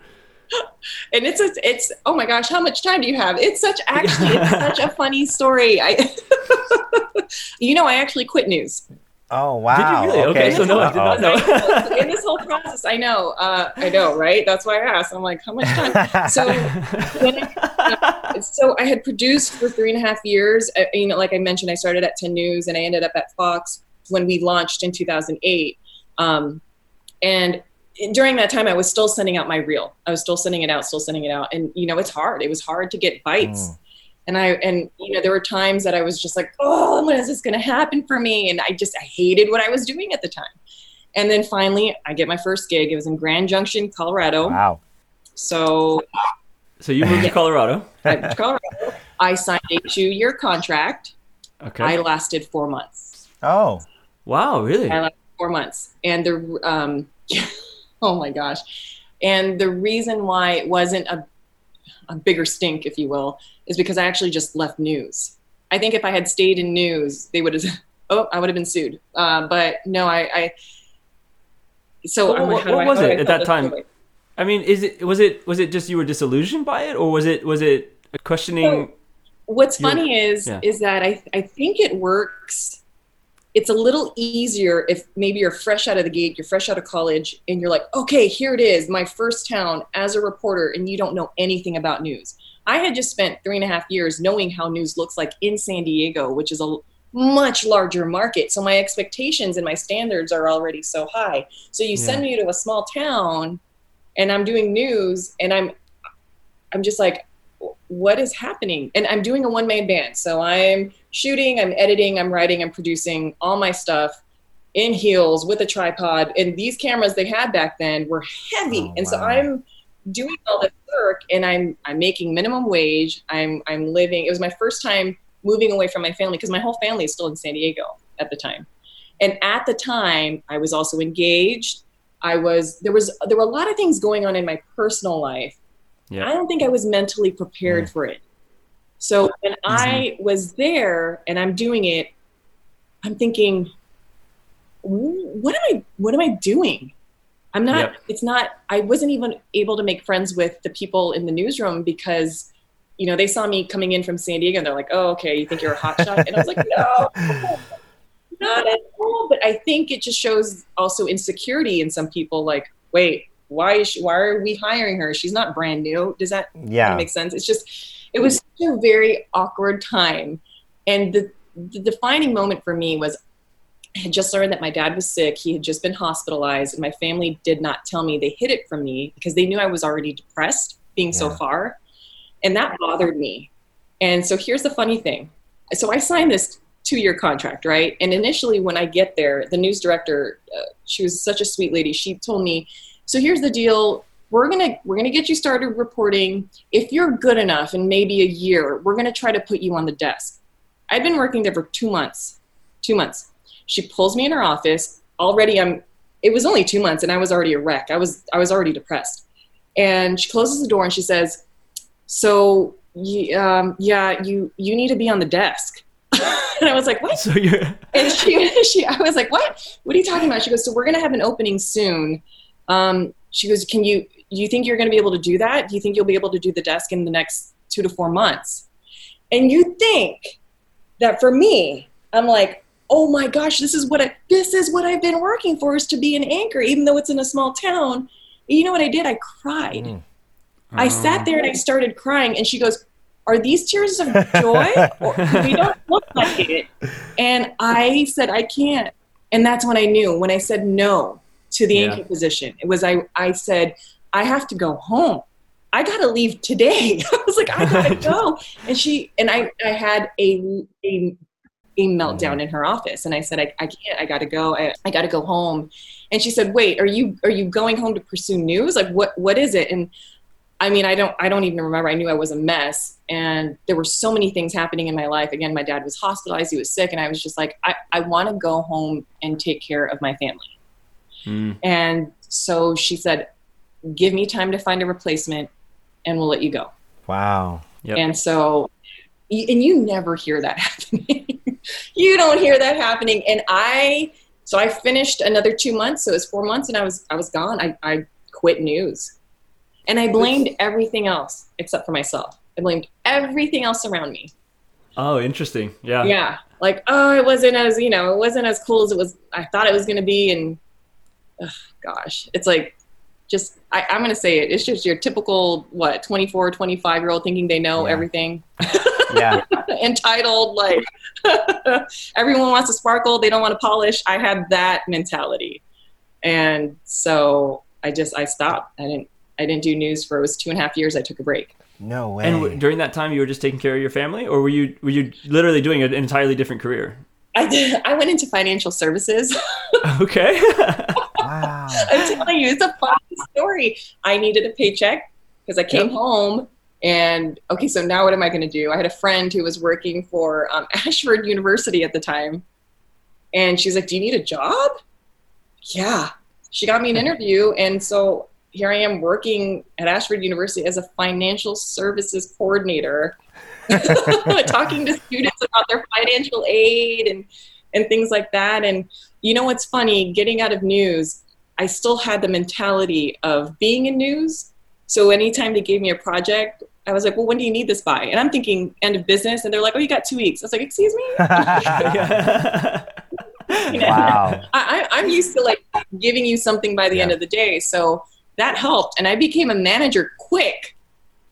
And it's a, it's oh my gosh, how much time do you have? It's such actually it's such a funny story. I, you know, I actually quit news. Oh wow! Did you really? Okay, okay so no, I did not know. in this whole process, I know, uh, I know, right? That's why I asked. I'm like, how much time? So, I, so I had produced for three and a half years. Uh, you know, like I mentioned, I started at 10 News, and I ended up at Fox when we launched in 2008. Um, and during that time, I was still sending out my reel. I was still sending it out, still sending it out, and you know, it's hard. It was hard to get bites. Mm and I and you know there were times that I was just like, oh, when is this going to happen for me? And I just I hated what I was doing at the time. And then finally, I get my first gig. It was in Grand Junction, Colorado. Wow. So. So you moved to Colorado. I moved to Colorado. I signed a two-year contract. Okay. I lasted four months. Oh. Wow! Really? I lasted four months, and the um, oh my gosh, and the reason why it wasn't a a bigger stink, if you will, is because I actually just left news. I think if I had stayed in news, they would have. Oh, I would have been sued. Uh, but no, I. I so well, what, what was it at that time? Story? I mean, is it was it was it just you were disillusioned by it, or was it was it a questioning? So, what's your, funny is yeah. is that I I think it works it's a little easier if maybe you're fresh out of the gate, you're fresh out of college, and you're like, okay, here it is, my first town as a reporter, and you don't know anything about news. I had just spent three and a half years knowing how news looks like in San Diego, which is a much larger market. So my expectations and my standards are already so high. So you yeah. send me to a small town and I'm doing news and I'm I'm just like what is happening? And I'm doing a one man band. So I'm shooting, I'm editing, I'm writing, I'm producing all my stuff in heels with a tripod. And these cameras they had back then were heavy. Oh, and wow. so I'm doing all this work and I'm I'm making minimum wage. I'm I'm living it was my first time moving away from my family because my whole family is still in San Diego at the time. And at the time I was also engaged. I was there was there were a lot of things going on in my personal life yeah. I don't think I was mentally prepared yeah. for it. So when mm-hmm. I was there and I'm doing it, I'm thinking, what am I what am I doing? I'm not yep. it's not I wasn't even able to make friends with the people in the newsroom because you know, they saw me coming in from San Diego and they're like, "Oh, okay, you think you're a hotshot?" And I was like, "No." Not at all, but I think it just shows also insecurity in some people like, "Wait, why is she, why are we hiring her? She's not brand new. Does that yeah. make sense? It's just it was such a very awkward time. And the, the defining moment for me was I had just learned that my dad was sick. He had just been hospitalized, and my family did not tell me. They hid it from me because they knew I was already depressed being yeah. so far. And that bothered me. And so here's the funny thing. So I signed this two year contract, right? And initially, when I get there, the news director, uh, she was such a sweet lady. She told me, so here's the deal. We're gonna we're gonna get you started reporting. If you're good enough in maybe a year, we're gonna try to put you on the desk. I've been working there for two months. two months. She pulls me in her office. Already, I'm. It was only two months, and I was already a wreck. I was I was already depressed. And she closes the door and she says, "So, um, yeah, you you need to be on the desk." and I was like, "What?" So you're and she she I was like, "What? What are you talking about?" She goes, "So we're gonna have an opening soon." Um, she goes, "Can you? Do you think you're gonna be able to do that? Do you think you'll be able to do the desk in the next two to four months?" And you think that for me, I'm like, "Oh my gosh, this is what I this is what I've been working for is to be an anchor, even though it's in a small town." you know what I did? I cried. Mm. I sat there and I started crying, and she goes, are these tears of joy? or, we don't look like it. And I said, I can't. And that's when I knew, when I said no to the yeah. position, it was, I, I said, I have to go home. I gotta leave today. I was like, I gotta go. And she and I, I had a a, a meltdown mm. in her office, and I said, I, I can't. I gotta go. I, I gotta go home. And she said, Wait, are you are you going home to pursue news? Like, what what is it? And I mean, I don't, I don't even remember. I knew I was a mess, and there were so many things happening in my life. Again, my dad was hospitalized; he was sick, and I was just like, I, I want to go home and take care of my family. Mm. And so she said, "Give me time to find a replacement, and we'll let you go." Wow. Yep. And so, and you never hear that happening. you don't hear that happening. And I, so I finished another two months. So it was four months, and I was, I was gone. I, I quit news and I blamed everything else except for myself. I blamed everything else around me. Oh, interesting. Yeah. Yeah. Like, oh, it wasn't as, you know, it wasn't as cool as it was, I thought it was going to be. And ugh, gosh, it's like, just, I, am going to say it. It's just your typical, what, 24, 25 year old thinking they know yeah. everything. Yeah. Entitled, like, everyone wants to sparkle. They don't want to polish. I had that mentality. And so I just, I stopped. I didn't, I didn't do news for it was two and a half years. I took a break. No way. And w- during that time, you were just taking care of your family, or were you were you literally doing an entirely different career? I did. I went into financial services. okay. Wow. I'm telling you, it's a fun story. I needed a paycheck because I came yep. home and okay, so now what am I going to do? I had a friend who was working for um, Ashford University at the time, and she's like, "Do you need a job?" Yeah. She got me an interview, and so here I am working at Ashford University as a financial services coordinator, talking to students about their financial aid and and things like that. And you know what's funny? Getting out of news, I still had the mentality of being in news. So anytime they gave me a project, I was like, "Well, when do you need this by?" And I'm thinking end of business, and they're like, "Oh, you got two weeks." I was like, "Excuse me." you know? Wow. I, I'm used to like giving you something by the yeah. end of the day. So that helped. And I became a manager quick.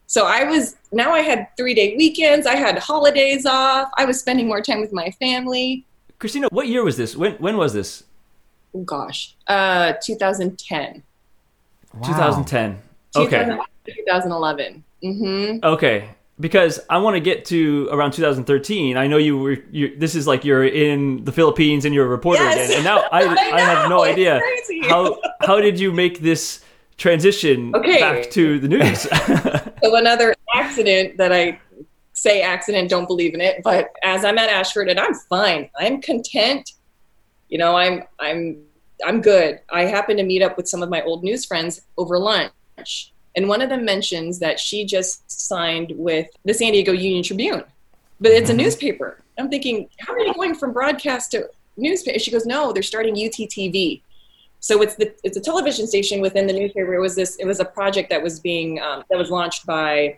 So I was, now I had three day weekends, I had holidays off, I was spending more time with my family. Christina, what year was this? When, when was this? Oh, gosh, uh, 2010. Wow. 2010. Okay. 2011. Mm-hmm. Okay because I want to get to around 2013. I know you were. You, this is like you're in the Philippines and you're a reporter yes. again, and now I, I, I have no idea how how did you make this transition okay. back to the news. so another accident that I say accident, don't believe in it. But as I'm at Ashford and I'm fine, I'm content. You know, I'm I'm I'm good. I happen to meet up with some of my old news friends over lunch, and one of them mentions that she just signed with the San Diego Union Tribune, but it's a mm-hmm. newspaper. I'm thinking, how are you going from broadcast to newspaper? She goes, no, they're starting UTTV so it's the it's a television station within the newspaper. It was this it was a project that was being um, that was launched by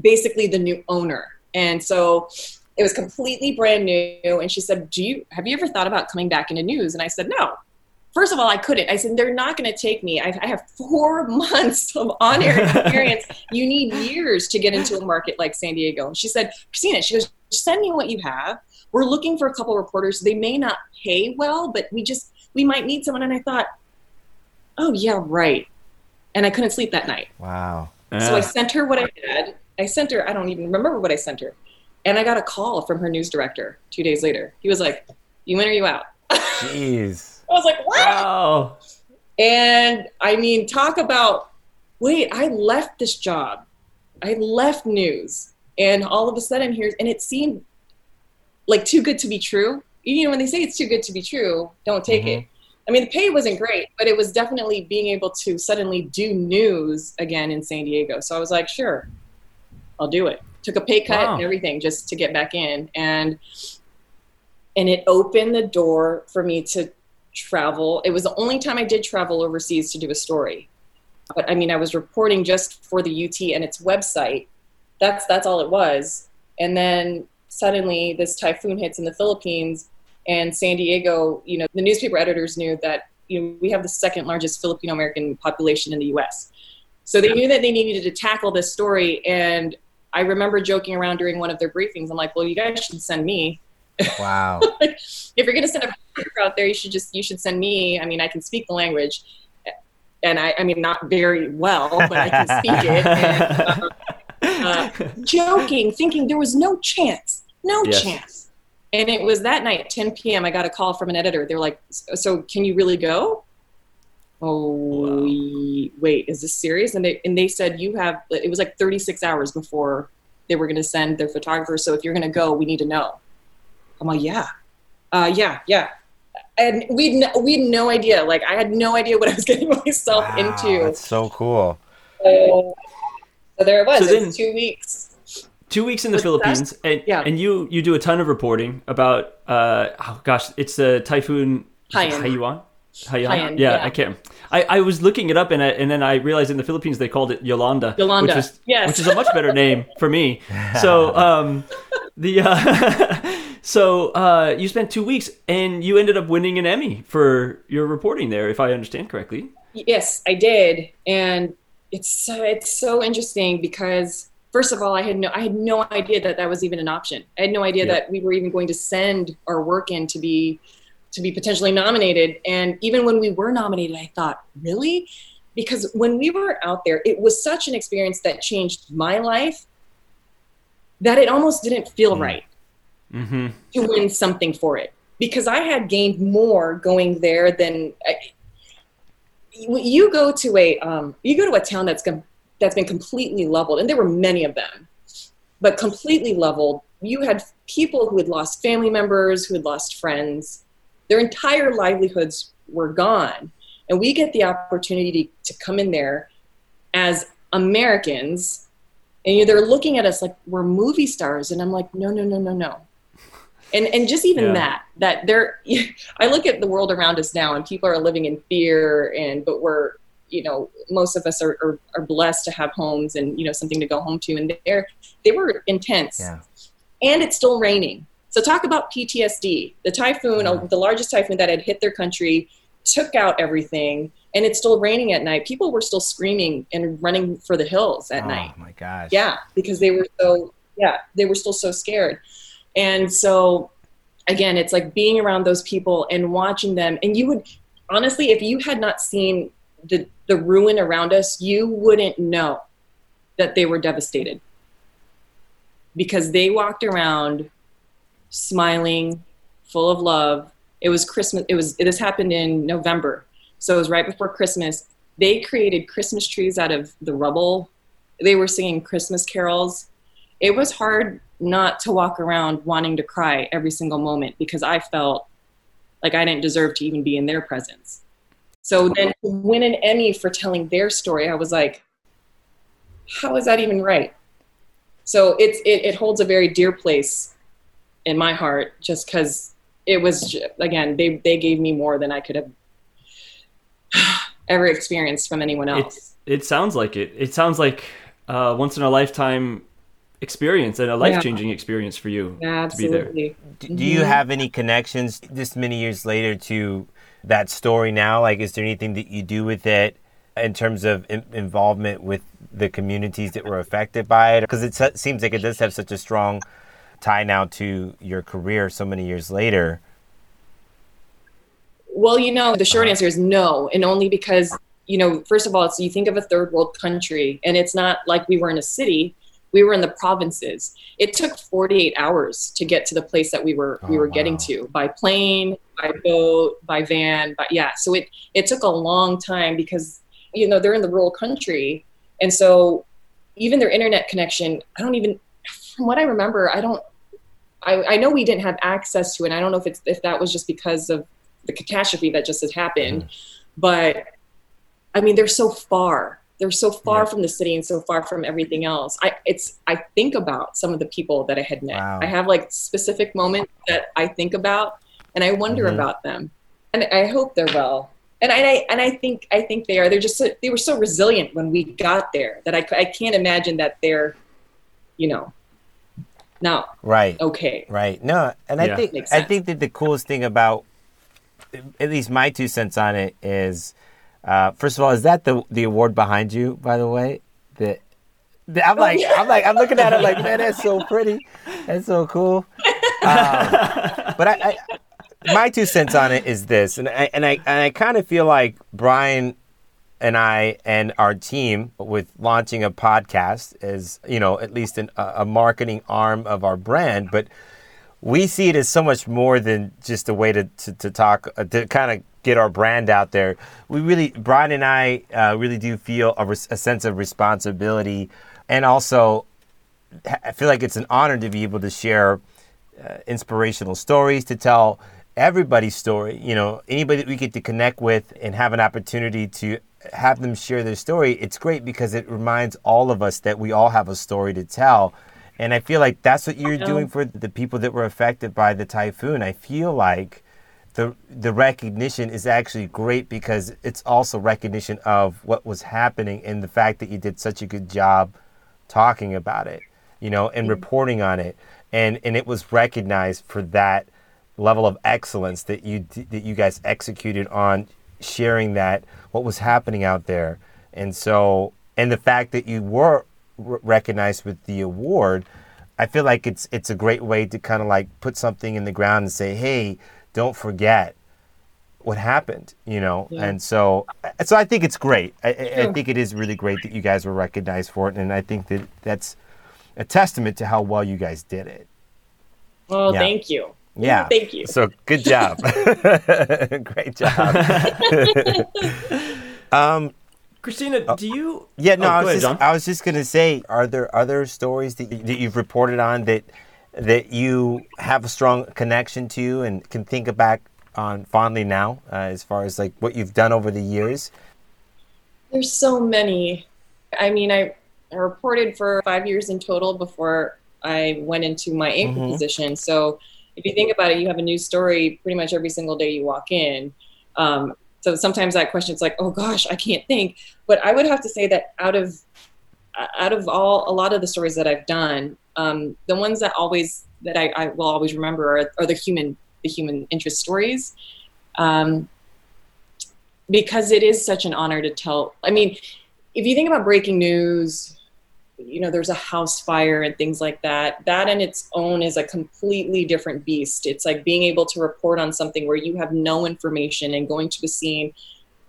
basically the new owner, and so it was completely brand new. And she said, "Do you have you ever thought about coming back into news?" And I said, "No." First of all, I couldn't. I said, they're not going to take me. I, I have four months of on air experience. you need years to get into a market like San Diego. And she said, Christina, she goes, send me what you have. We're looking for a couple reporters. They may not pay well, but we just, we might need someone. And I thought, oh, yeah, right. And I couldn't sleep that night. Wow. So I sent her what I had. I sent her, I don't even remember what I sent her. And I got a call from her news director two days later. He was like, You in or you out? Jeez. I was like, What? Wow. And I mean, talk about wait, I left this job. I left news. And all of a sudden, here's, and it seemed like too good to be true you know when they say it's too good to be true, don't take mm-hmm. it. I mean, the pay wasn't great, but it was definitely being able to suddenly do news again in San Diego. So I was like, sure, I'll do it. Took a pay cut wow. and everything just to get back in, and and it opened the door for me to travel. It was the only time I did travel overseas to do a story. But I mean, I was reporting just for the UT and its website. That's that's all it was. And then suddenly this typhoon hits in the Philippines and San Diego, you know, the newspaper editors knew that you know, we have the second largest Filipino American population in the US. So they knew that they needed to tackle this story and I remember joking around during one of their briefings. I'm like, "Well, you guys should send me Wow. if you're going to send a reporter out there, you should just you should send me. I mean, I can speak the language, and I, I mean, not very well, but I can speak it. And, uh, uh, joking, thinking there was no chance, no yes. chance. And it was that night, 10 p.m. I got a call from an editor. They're like, "So can you really go?" Oh, wow. wait, is this serious? And they and they said you have. It was like 36 hours before they were going to send their photographer. So if you're going to go, we need to know. I'm like, yeah, uh, yeah, yeah. And we no, we had no idea. Like I had no idea what I was getting myself wow, into. That's so cool. So, so there it was. So then, two weeks. Two weeks in the Philippines, and yeah. and you you do a ton of reporting about uh oh gosh, it's a typhoon Haiyan. Haiyan. Haiyan. Yeah, yeah, I can't. I, I was looking it up and I, and then I realized in the Philippines they called it Yolanda. Yolanda. Which is, yes. which is a much better name for me. So um, the uh, So uh, you spent two weeks, and you ended up winning an Emmy for your reporting there, if I understand correctly. Yes, I did, and it's it's so interesting because first of all, I had no I had no idea that that was even an option. I had no idea yep. that we were even going to send our work in to be to be potentially nominated. And even when we were nominated, I thought, really? Because when we were out there, it was such an experience that changed my life that it almost didn't feel mm. right mm-hmm. to win something for it because I had gained more going there than I, you go to a um, you go to a town that's com- that's been completely leveled, and there were many of them, but completely leveled. You had people who had lost family members, who had lost friends. Their entire livelihoods were gone, and we get the opportunity to, come in there as Americans, and you know, they're looking at us like we're movie stars, and I'm like, no, no, no, no, no. And and just even yeah. that that there i look at the world around us now and people are living in fear and but we're you know most of us are, are, are blessed to have homes and you know something to go home to. And they're they were intense. Yeah. and it's still raining so talk about ptsd the typhoon yeah. the largest typhoon that had hit their country took out everything and it's still raining at night. People were still screaming and running for the hills at oh, night. oh my gosh. Yeah because they were so yeah they were still so scared. And so again, it's like being around those people and watching them. And you would honestly, if you had not seen the the ruin around us, you wouldn't know that they were devastated. Because they walked around smiling, full of love. It was Christmas. It was this happened in November, so it was right before Christmas. They created Christmas trees out of the rubble. They were singing Christmas carols. It was hard not to walk around wanting to cry every single moment because I felt like I didn't deserve to even be in their presence. So then win an Emmy for telling their story, I was like, how is that even right? So it's it, it holds a very dear place in my heart just because it was again they they gave me more than I could have ever experienced from anyone else. It, it sounds like it. It sounds like uh, once in a lifetime experience and a life changing yeah. experience for you yeah, to be there. Do, do you have any connections this many years later to that story now? Like, is there anything that you do with it in terms of in- involvement with the communities that were affected by it? Because it seems like it does have such a strong tie now to your career so many years later. Well, you know, the short uh-huh. answer is no, and only because you know, first of all, it's you think of a third world country, and it's not like we were in a city we were in the provinces it took 48 hours to get to the place that we were oh, we were wow. getting to by plane by boat by van but yeah so it it took a long time because you know they're in the rural country and so even their internet connection i don't even from what i remember i don't I, I know we didn't have access to it. I don't know if it's if that was just because of the catastrophe that just has happened, mm-hmm. but I mean, they're so far. They're so far yeah. from the city and so far from everything else. I it's I think about some of the people that I had met. Wow. I have like specific moments that I think about and I wonder mm-hmm. about them, and I hope they're well. And I and I think I think they are. They're just so, they were so resilient when we got there that I I can't imagine that they're, you know, no. Right. Okay. Right. No, and yeah. I think I think that the coolest thing about, at least my two cents on it is, uh, first of all, is that the the award behind you? By the way, the, the I'm like I'm like I'm looking at it like man, that's so pretty, that's so cool. Um, but I, I, my two cents on it is this, and I and I and I kind of feel like Brian and I and our team with launching a podcast as you know at least an, a marketing arm of our brand, but we see it as so much more than just a way to to, to talk uh, to kind of get our brand out there. We really Brian and I uh, really do feel a, res- a sense of responsibility, and also I feel like it's an honor to be able to share uh, inspirational stories to tell everybody's story. You know, anybody that we get to connect with and have an opportunity to have them share their story, it's great because it reminds all of us that we all have a story to tell. And I feel like that's what you're doing for the people that were affected by the typhoon. I feel like the the recognition is actually great because it's also recognition of what was happening and the fact that you did such a good job talking about it, you know, and mm-hmm. reporting on it. And and it was recognized for that level of excellence that you that you guys executed on sharing that what was happening out there. And so, and the fact that you were recognized with the award, I feel like it's it's a great way to kind of like put something in the ground and say, "Hey, don't forget what happened," you know. Yeah. And so, uh, so I think it's great. I, I, think it is really great that you guys were recognized for it, and I think that that's a testament to how well you guys did it. Well, yeah. thank you. Yeah. Thank you. So good job. Great job. um, Christina, oh, do you? Yeah, no, oh, I, was ahead, just, I was just gonna say, are there other stories that, that you've reported on that that you have a strong connection to and can think back on fondly now, uh, as far as like what you've done over the years? There's so many. I mean, I, I reported for five years in total before I went into my anchor mm-hmm. position. So if you think about it, you have a new story pretty much every single day you walk in. Um, so sometimes that question is like, oh gosh, I can't think. But I would have to say that out of out of all a lot of the stories that I've done, um, the ones that always that I, I will always remember are, are, the human the human interest stories. Um, because it is such an honor to tell. I mean, if you think about breaking news, you know there's a house fire and things like that. That in its own is a completely different beast. It's like being able to report on something where you have no information and going to the scene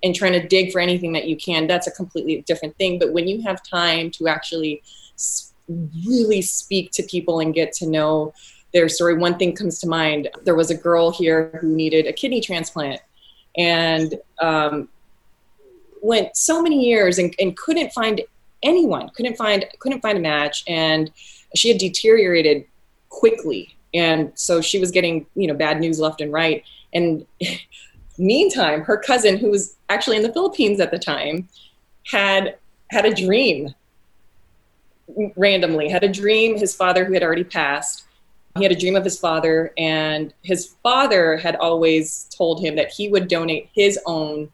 and trying to dig for anything that you can that's a completely different thing. But when you have time to actually really speak to people and get to know their story one thing comes to mind. There was a girl here who needed a kidney transplant and um, went so many years and, and couldn't find anyone couldn't find couldn't find a match and she had deteriorated quickly. And so she was getting you know bad news left and right. And meantime her cousin who was actually in the philippines at the time had had a dream randomly had a dream his father who had already passed. He had a dream of his father and his father had always told him that he would donate his own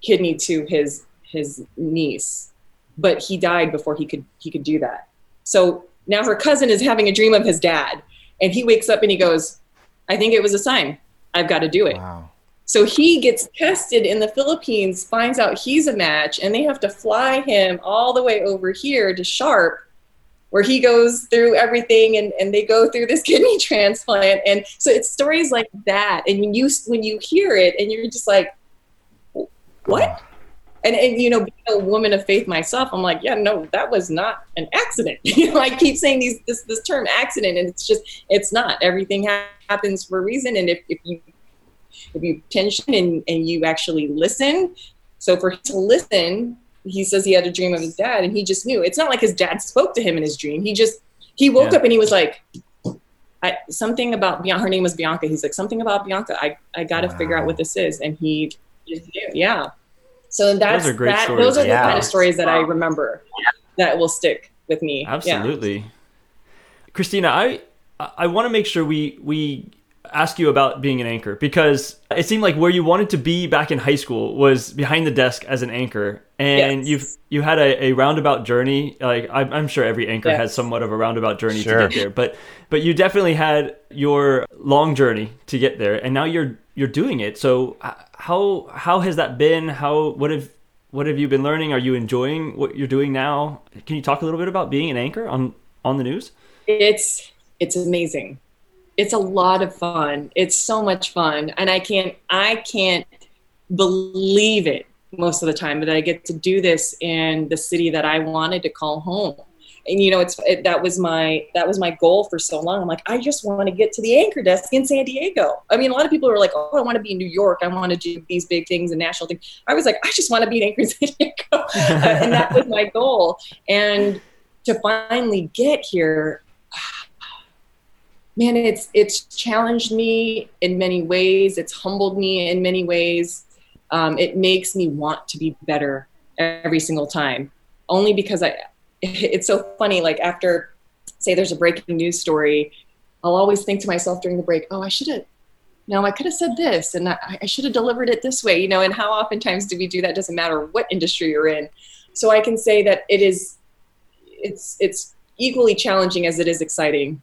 kidney to his his niece but he died before he could he could do that. So now her cousin is having a dream of his dad, and he wakes up and he goes, "I think it was a sign. I've got to do it." Wow. So he gets tested in the Philippines, finds out he's a match, and they have to fly him all the way over here to Sharp, where he goes through everything and, and they go through this kidney transplant. And so it's stories like that. And when you when you hear it and you're just like, what? And, and you know being a woman of faith myself i'm like yeah no that was not an accident you know i keep saying these this, this term accident and it's just it's not everything ha- happens for a reason and if, if you if you attention and, and you actually listen so for him to listen he says he had a dream of his dad and he just knew it's not like his dad spoke to him in his dream he just he woke yeah. up and he was like I, something about Bianca. Her name was Bianca. He's like something about Bianca. I I got to wow. figure out what this is, and he, yeah. So that's those are, that, those are yeah. the kind of stories that I remember that will stick with me. Absolutely, yeah. Christina. I I want to make sure we we ask you about being an anchor because it seemed like where you wanted to be back in high school was behind the desk as an anchor and yes. you've you had a, a, roundabout journey like I'm, I'm sure every anchor yes. has somewhat of a roundabout journey sure. to get there but but you definitely had your long journey to get there and now you're you're doing it so how how has that been? How what have what have you been learning? Are you enjoying what you're doing now? Can you talk a little bit about being an anchor on on the news? It's it's amazing. It's a lot of fun. It's so much fun, and I can't I can't believe it most of the time that I get to do this in the city that I wanted to call home. And you know, it's it, that was my that was my goal for so long. I'm like, I just want to get to the anchor desk in San Diego. I mean, a lot of people are like, oh, I want to be in New York. I want to do these big things and national things. I was like, I just want to be an anchor in San Diego, uh, and that was my goal. And to finally get here, man, it's it's challenged me in many ways. It's humbled me in many ways. Um, it makes me want to be better every single time. Only because I, it's so funny. Like after, say, there's a breaking news story, I'll always think to myself during the break, oh, I should have. No, I could have said this, and I, I should have delivered it this way. You know, and how oftentimes do we do that? Doesn't matter what industry you're in. So I can say that it is, it's it's equally challenging as it is exciting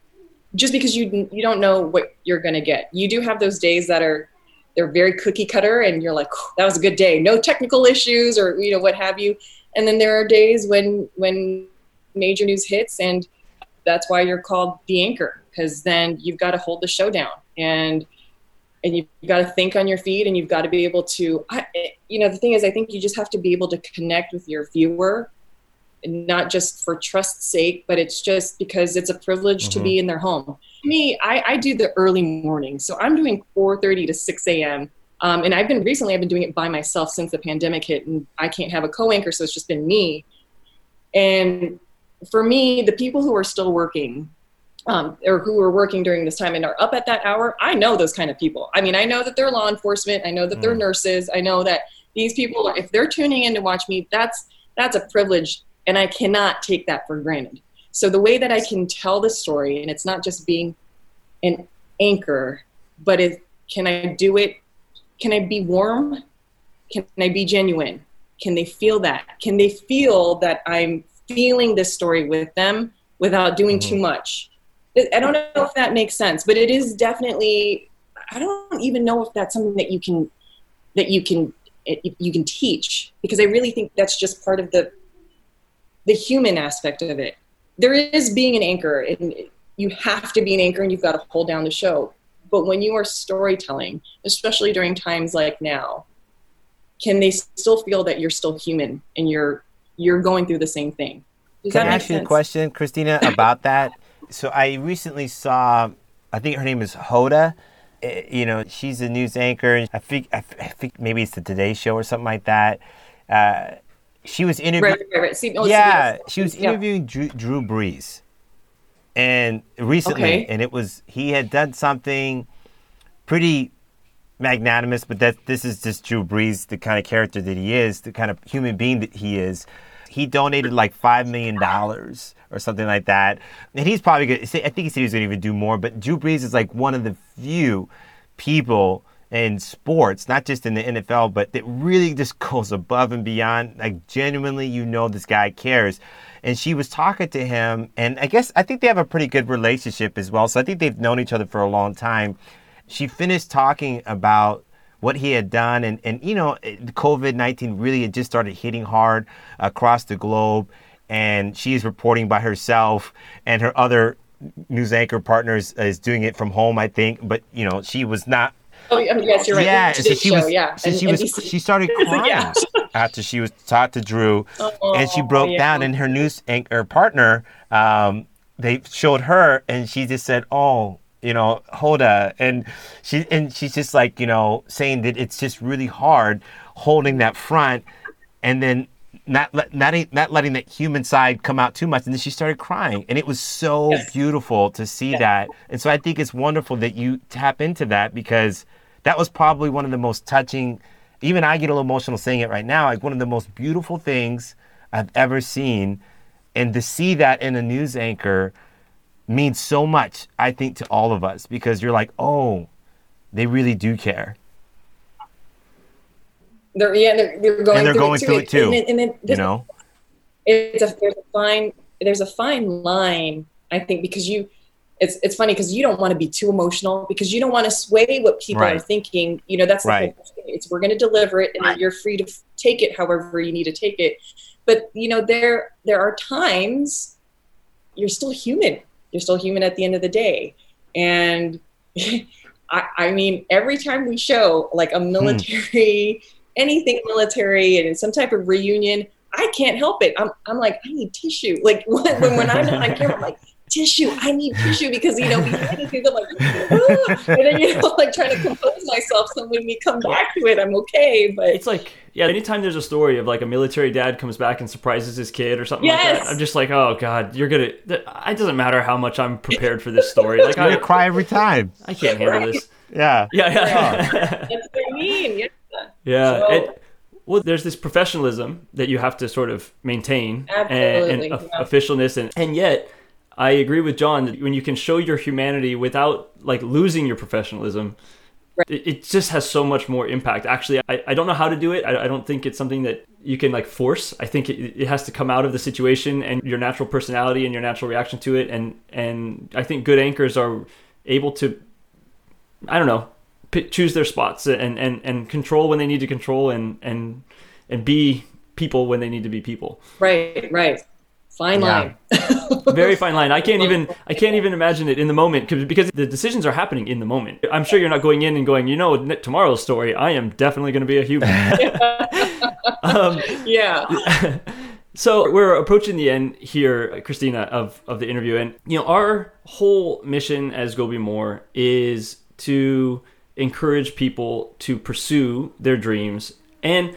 just because you you don't know what you're going to get. You do have those days that are they're very cookie cutter and you're like that was a good day no technical issues or you know what have you and then there are days when when major news hits and that's why you're called the anchor because then you've got to hold the show down and and you've got to think on your feet and you've got to be able to I, you know the thing is i think you just have to be able to connect with your viewer not just for trust's sake, but it's just because it's a privilege mm-hmm. to be mm-hmm. in their home. Me, I, I do the early morning, so I'm doing 4:30 to 6 a.m. Um, and I've been recently, I've been doing it by myself since the pandemic hit, and I can't have a co-anchor, so it's just been me. And for me, the people who are still working, um, or who are working during this time and are up at that hour, I know those kind of people. I mean, I know that they're law enforcement, I know that mm. they're nurses, I know that these people, if they're tuning in to watch me, that's that's a privilege and I cannot take that for granted. So the way that I can tell the story, and it's not just being an anchor, but it, can I do it? Can I be warm? Can I be genuine? Can they feel that? Can they feel that I'm feeling this story with them without doing mm-hmm. too much? I don't know if that makes sense, but it is definitely. I don't even know if that's something that you can that you can you can teach because I really think that's just part of the the human aspect of it. There is being an anchor, and you have to be an anchor, and you've got to hold down the show. But when you are storytelling, especially during times like now, can they still feel that you're still human and you're you're going through the same thing? Does Can I ask sense? you a question, Christina, about that? so I recently saw, I think her name is Hoda. Eh, you know, she's a news anchor. I think I think maybe it's the Today Show or something like that. Uh, she was interviewing. Right, right, right. See, oh, yeah, she was interviewing yeah. Drew, Drew Brees, and recently, okay. and it was he had done something pretty magnanimous, but that this is just Drew Brees, the kind of character that he is, the kind of human being that he is. He donated like five million dollars or something like that, and he's probably going. I think he said he was going to even do more. But Drew Brees is like one of the few people in sports, not just in the NFL, but it really just goes above and beyond. Like genuinely, you know, this guy cares. And she was talking to him, and I guess I think they have a pretty good relationship as well. So I think they've known each other for a long time. She finished talking about what he had done, and and you know, COVID nineteen really had just started hitting hard across the globe, and she is reporting by herself, and her other news anchor partners is doing it from home, I think. But you know, she was not Oh, yes, you're right. Yeah, so she show, was. Yeah, so and, she was. she started crying yeah. after she was taught to Drew, oh, and she broke yeah. down. And her news anchor partner, um, they showed her, and she just said, "Oh, you know, Hoda," and she and she's just like, you know, saying that it's just really hard holding that front, and then not not not letting that human side come out too much and then she started crying and it was so yes. beautiful to see yes. that and so i think it's wonderful that you tap into that because that was probably one of the most touching even i get a little emotional saying it right now like one of the most beautiful things i've ever seen. And to see that in a news anchor means so much i think to all of us because you're like oh they really do care. They're yeah, they're, they're going, and they're through, going it through it too. And, and you know, it's a there's a fine there's a fine line I think because you it's it's funny because you don't want to be too emotional because you don't want to sway what people right. are thinking. You know, that's the right. It's we're going to deliver it, and right. you're free to take it however you need to take it. But you know, there there are times you're still human. You're still human at the end of the day, and I, I mean, every time we show like a hmm. military. Hmm anything military and in some type of reunion, I can't help it. I'm, I'm like, I need tissue. Like when, when I'm not on camera, I'm like, tissue. I need tissue because you know behind the scenes I'm like, ah! and then you know like trying to compose myself so when we come back to it, I'm okay. But it's like yeah, anytime there's a story of like a military dad comes back and surprises his kid or something yes. like that, I'm just like, oh god, you're gonna. It doesn't matter how much I'm prepared for this story. Like I cry every time. I can't handle right. this. Yeah. Yeah, yeah. yeah. That's what I mean. Yeah. Yeah. So, it, well, there's this professionalism that you have to sort of maintain and, and yeah. officialness, and and yet I agree with John that when you can show your humanity without like losing your professionalism, right. it, it, just has so much more impact. Actually, I, I don't know how to do it. I, I don't think it's something that you can like force. I think it, it has to come out of the situation and your natural personality and your natural reaction to it. And and I think good anchors are able to, I don't know, choose their spots and, and, and control when they need to control and, and, and be people when they need to be people. Right, right. Fine line. Very fine line. I can't even I can't even imagine it in the moment because the decisions are happening in the moment. I'm sure you're not going in and going, you know, tomorrow's story. I am definitely going to be a human. um, yeah. So we're approaching the end here, Christina, of, of the interview, and you know our whole mission as Go Be More is to encourage people to pursue their dreams and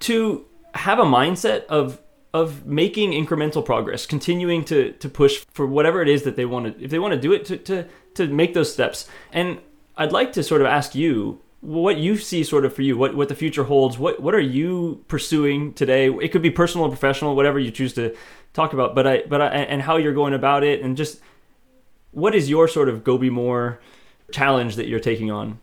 to have a mindset of of making incremental progress, continuing to to push for whatever it is that they want to if they want to do it to to to make those steps. And I'd like to sort of ask you what you see sort of for you, what what the future holds. What what are you pursuing today? It could be personal or professional, whatever you choose to talk about. But I but I and how you're going about it, and just what is your sort of go be more challenge that you're taking on?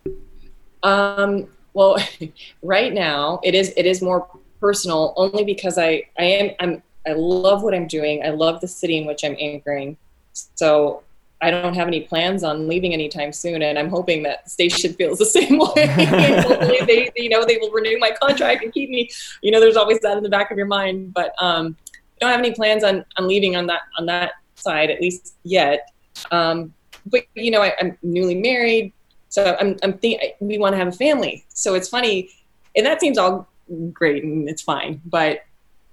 Um, well, right now it is it is more personal only because I I am I'm I love what I'm doing. I love the city in which I'm anchoring. So I don't have any plans on leaving anytime soon, and I'm hoping that station feels the same way. Hopefully, they you know they will renew my contract and keep me. You know, there's always that in the back of your mind, but um, I don't have any plans on on leaving on that on that side at least yet. Um, but you know, I, am newly married, so I'm I'm think we want to have a family. So it's funny, and that seems all great and it's fine, but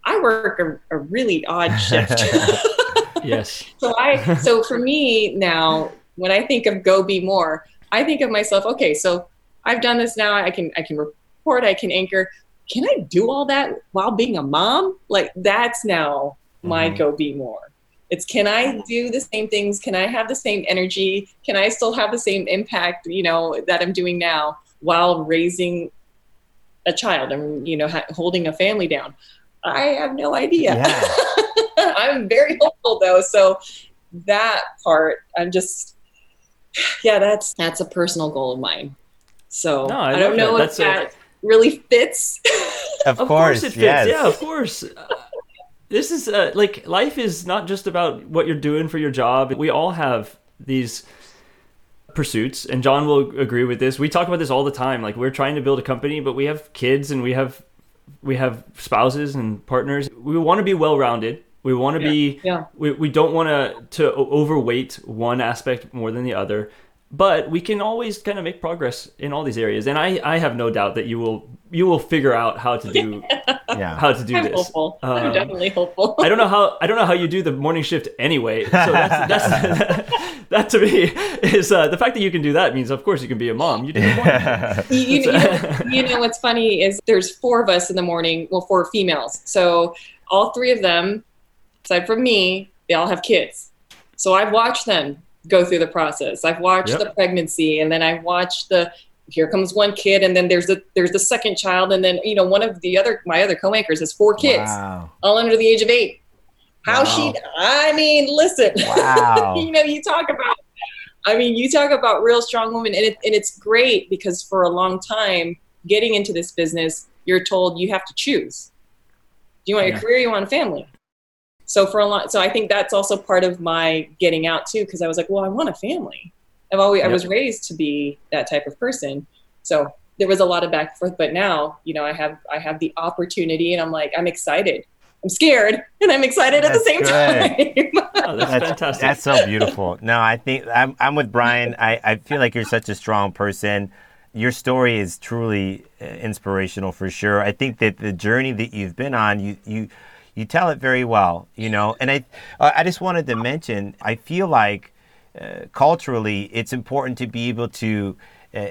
I work a, a really odd shift. yes. So I so for me now, when I think of go be more, I think of myself. Okay, so I've done this now. I can I can report. I can anchor. Can I do all that while being a mom? Like that's now my mm-hmm. go be more. It's can I do the same things? Can I have the same energy? Can I still have the same impact, you know, that I'm doing now while raising a child and you know ha- holding a family down? I have no idea. Yeah. I'm very hopeful though, so that part I'm just yeah, that's that's a personal goal of mine. So no, I, I don't know that. if that a... really fits. Of, of course, course, it fits. Yes. Yeah, of course this is uh, like life is not just about what you're doing for your job. We all have these pursuits and John will agree with this. We talk about this all the time. Like we're trying to build a company, but we have kids and we have we have spouses and partners. We want to be well-rounded. We want to yeah. be yeah. we, we don't want to to overweight one aspect more than the other but we can always kind of make progress in all these areas and i i have no doubt that you will you will figure out how to do yeah how to do I'm this hopeful. Um, i'm definitely hopeful i don't know how i don't know how you do the morning shift anyway so that's that's that to me is uh, the fact that you can do that means, of course, you can be a mom. You, you, you, you, know, you know what's funny is there's four of us in the morning. Well, four females. So all three of them, aside from me, they all have kids. So I've watched them go through the process. I've watched yep. the pregnancy, and then I've watched the here comes one kid and then there's the there's the second child and then you know one of the other my other co-anchors has four kids wow. all under the age of eight how wow. she i mean listen wow. you know you talk about i mean you talk about real strong women and, it, and it's great because for a long time getting into this business you're told you have to choose do you want yeah. your career you want a family so for a long so i think that's also part of my getting out too because i was like well i want a family I've always yep. I was raised to be that type of person. So there was a lot of back and forth, but now, you know, I have I have the opportunity and I'm like, I'm excited. I'm scared and I'm excited that's at the same good. time. oh, that's, that's, fantastic. That's so beautiful. No, I think I'm I'm with Brian. I, I feel like you're such a strong person. Your story is truly uh, inspirational for sure. I think that the journey that you've been on, you you you tell it very well, you know. And I I just wanted to mention, I feel like uh, culturally, it's important to be able to uh,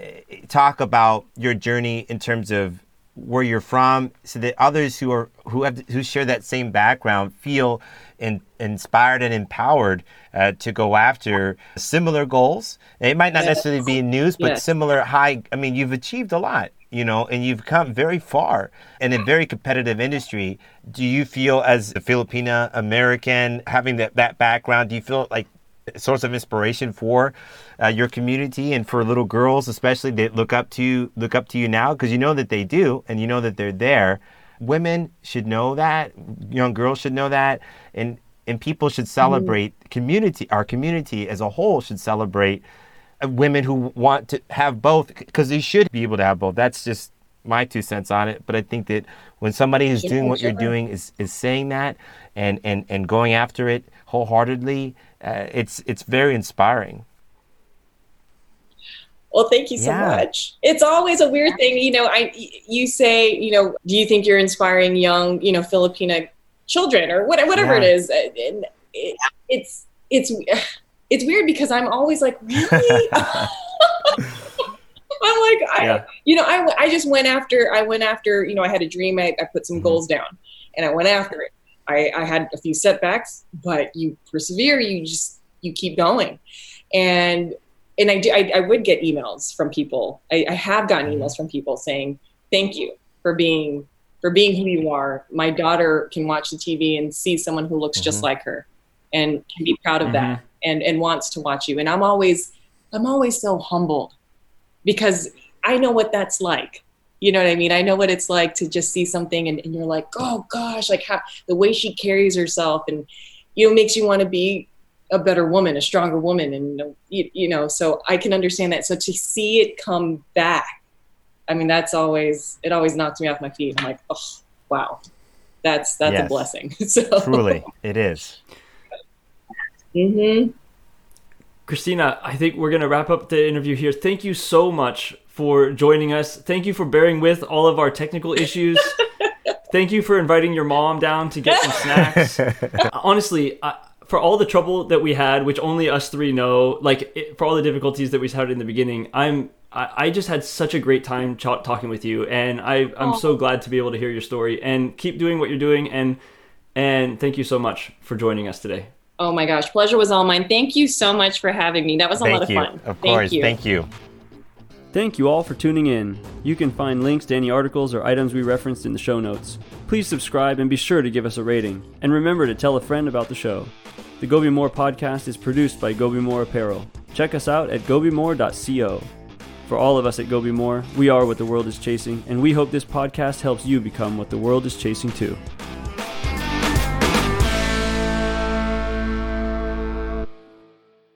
talk about your journey in terms of where you're from, so that others who are who have who share that same background feel in, inspired and empowered uh, to go after similar goals. It might not necessarily be in news, but yes. similar high. I mean, you've achieved a lot you know, and you've come very far in a very competitive industry. Do you feel, as a Filipina American, having that, that background, do you feel like a source of inspiration for uh, your community and for little girls, especially that look up to you, look up to you now because you know that they do and you know that they're there. Women should know that. Young girls should know that, and and people should mm-hmm. celebrate mm-hmm. community. Our community as a whole should celebrate uh, women who want to have both because they should be able to have both. That's just my two cents on it. But I think that when somebody who's doing what you're doing is is saying that and and and going after it wholeheartedly uh, it's it's very inspiring. Well, thank you so yeah. much. It's always a weird thing, you know. I you say, you know, do you think you're inspiring young, you know, Filipina children or whatever, whatever yeah. it is? And it, it's it's it's weird because I'm always like, really. I'm like, I, yeah. you know, I, I just went after, I went after, you know, I had a dream, I, I put some mm-hmm. goals down and I went after it. I, I had a few setbacks, but you persevere. You just you keep going, and and I do. I, I would get emails from people. I, I have gotten mm-hmm. emails from people saying thank you for being for being who you are. My daughter can watch the TV and see someone who looks mm-hmm. just like her, and can be proud of mm-hmm. that, and and wants to watch you. And I'm always I'm always so humbled because I know what that's like you know what I mean? I know what it's like to just see something and, and you're like, oh gosh, like how the way she carries herself and you know makes you want to be a better woman, a stronger woman, and you, you know. So I can understand that. So to see it come back, I mean, that's always it. Always knocks me off my feet. I'm like, oh wow, that's that's yes. a blessing. so truly, it is. Mm-hmm. Christina, I think we're going to wrap up the interview here. Thank you so much for joining us. Thank you for bearing with all of our technical issues. Thank you for inviting your mom down to get some snacks. Honestly, I, for all the trouble that we had, which only us three know, like it, for all the difficulties that we had in the beginning, I'm I, I just had such a great time ch- talking with you, and I I'm so glad to be able to hear your story and keep doing what you're doing and and thank you so much for joining us today. Oh my gosh, pleasure was all mine. Thank you so much for having me. That was a thank lot of you. fun. Of Thank course, you. thank you. Thank you all for tuning in. You can find links to any articles or items we referenced in the show notes. Please subscribe and be sure to give us a rating. And remember to tell a friend about the show. The Go Be More podcast is produced by Go Be More Apparel. Check us out at gobemore.co. For all of us at Go Be More, we are what the world is chasing, and we hope this podcast helps you become what the world is chasing too.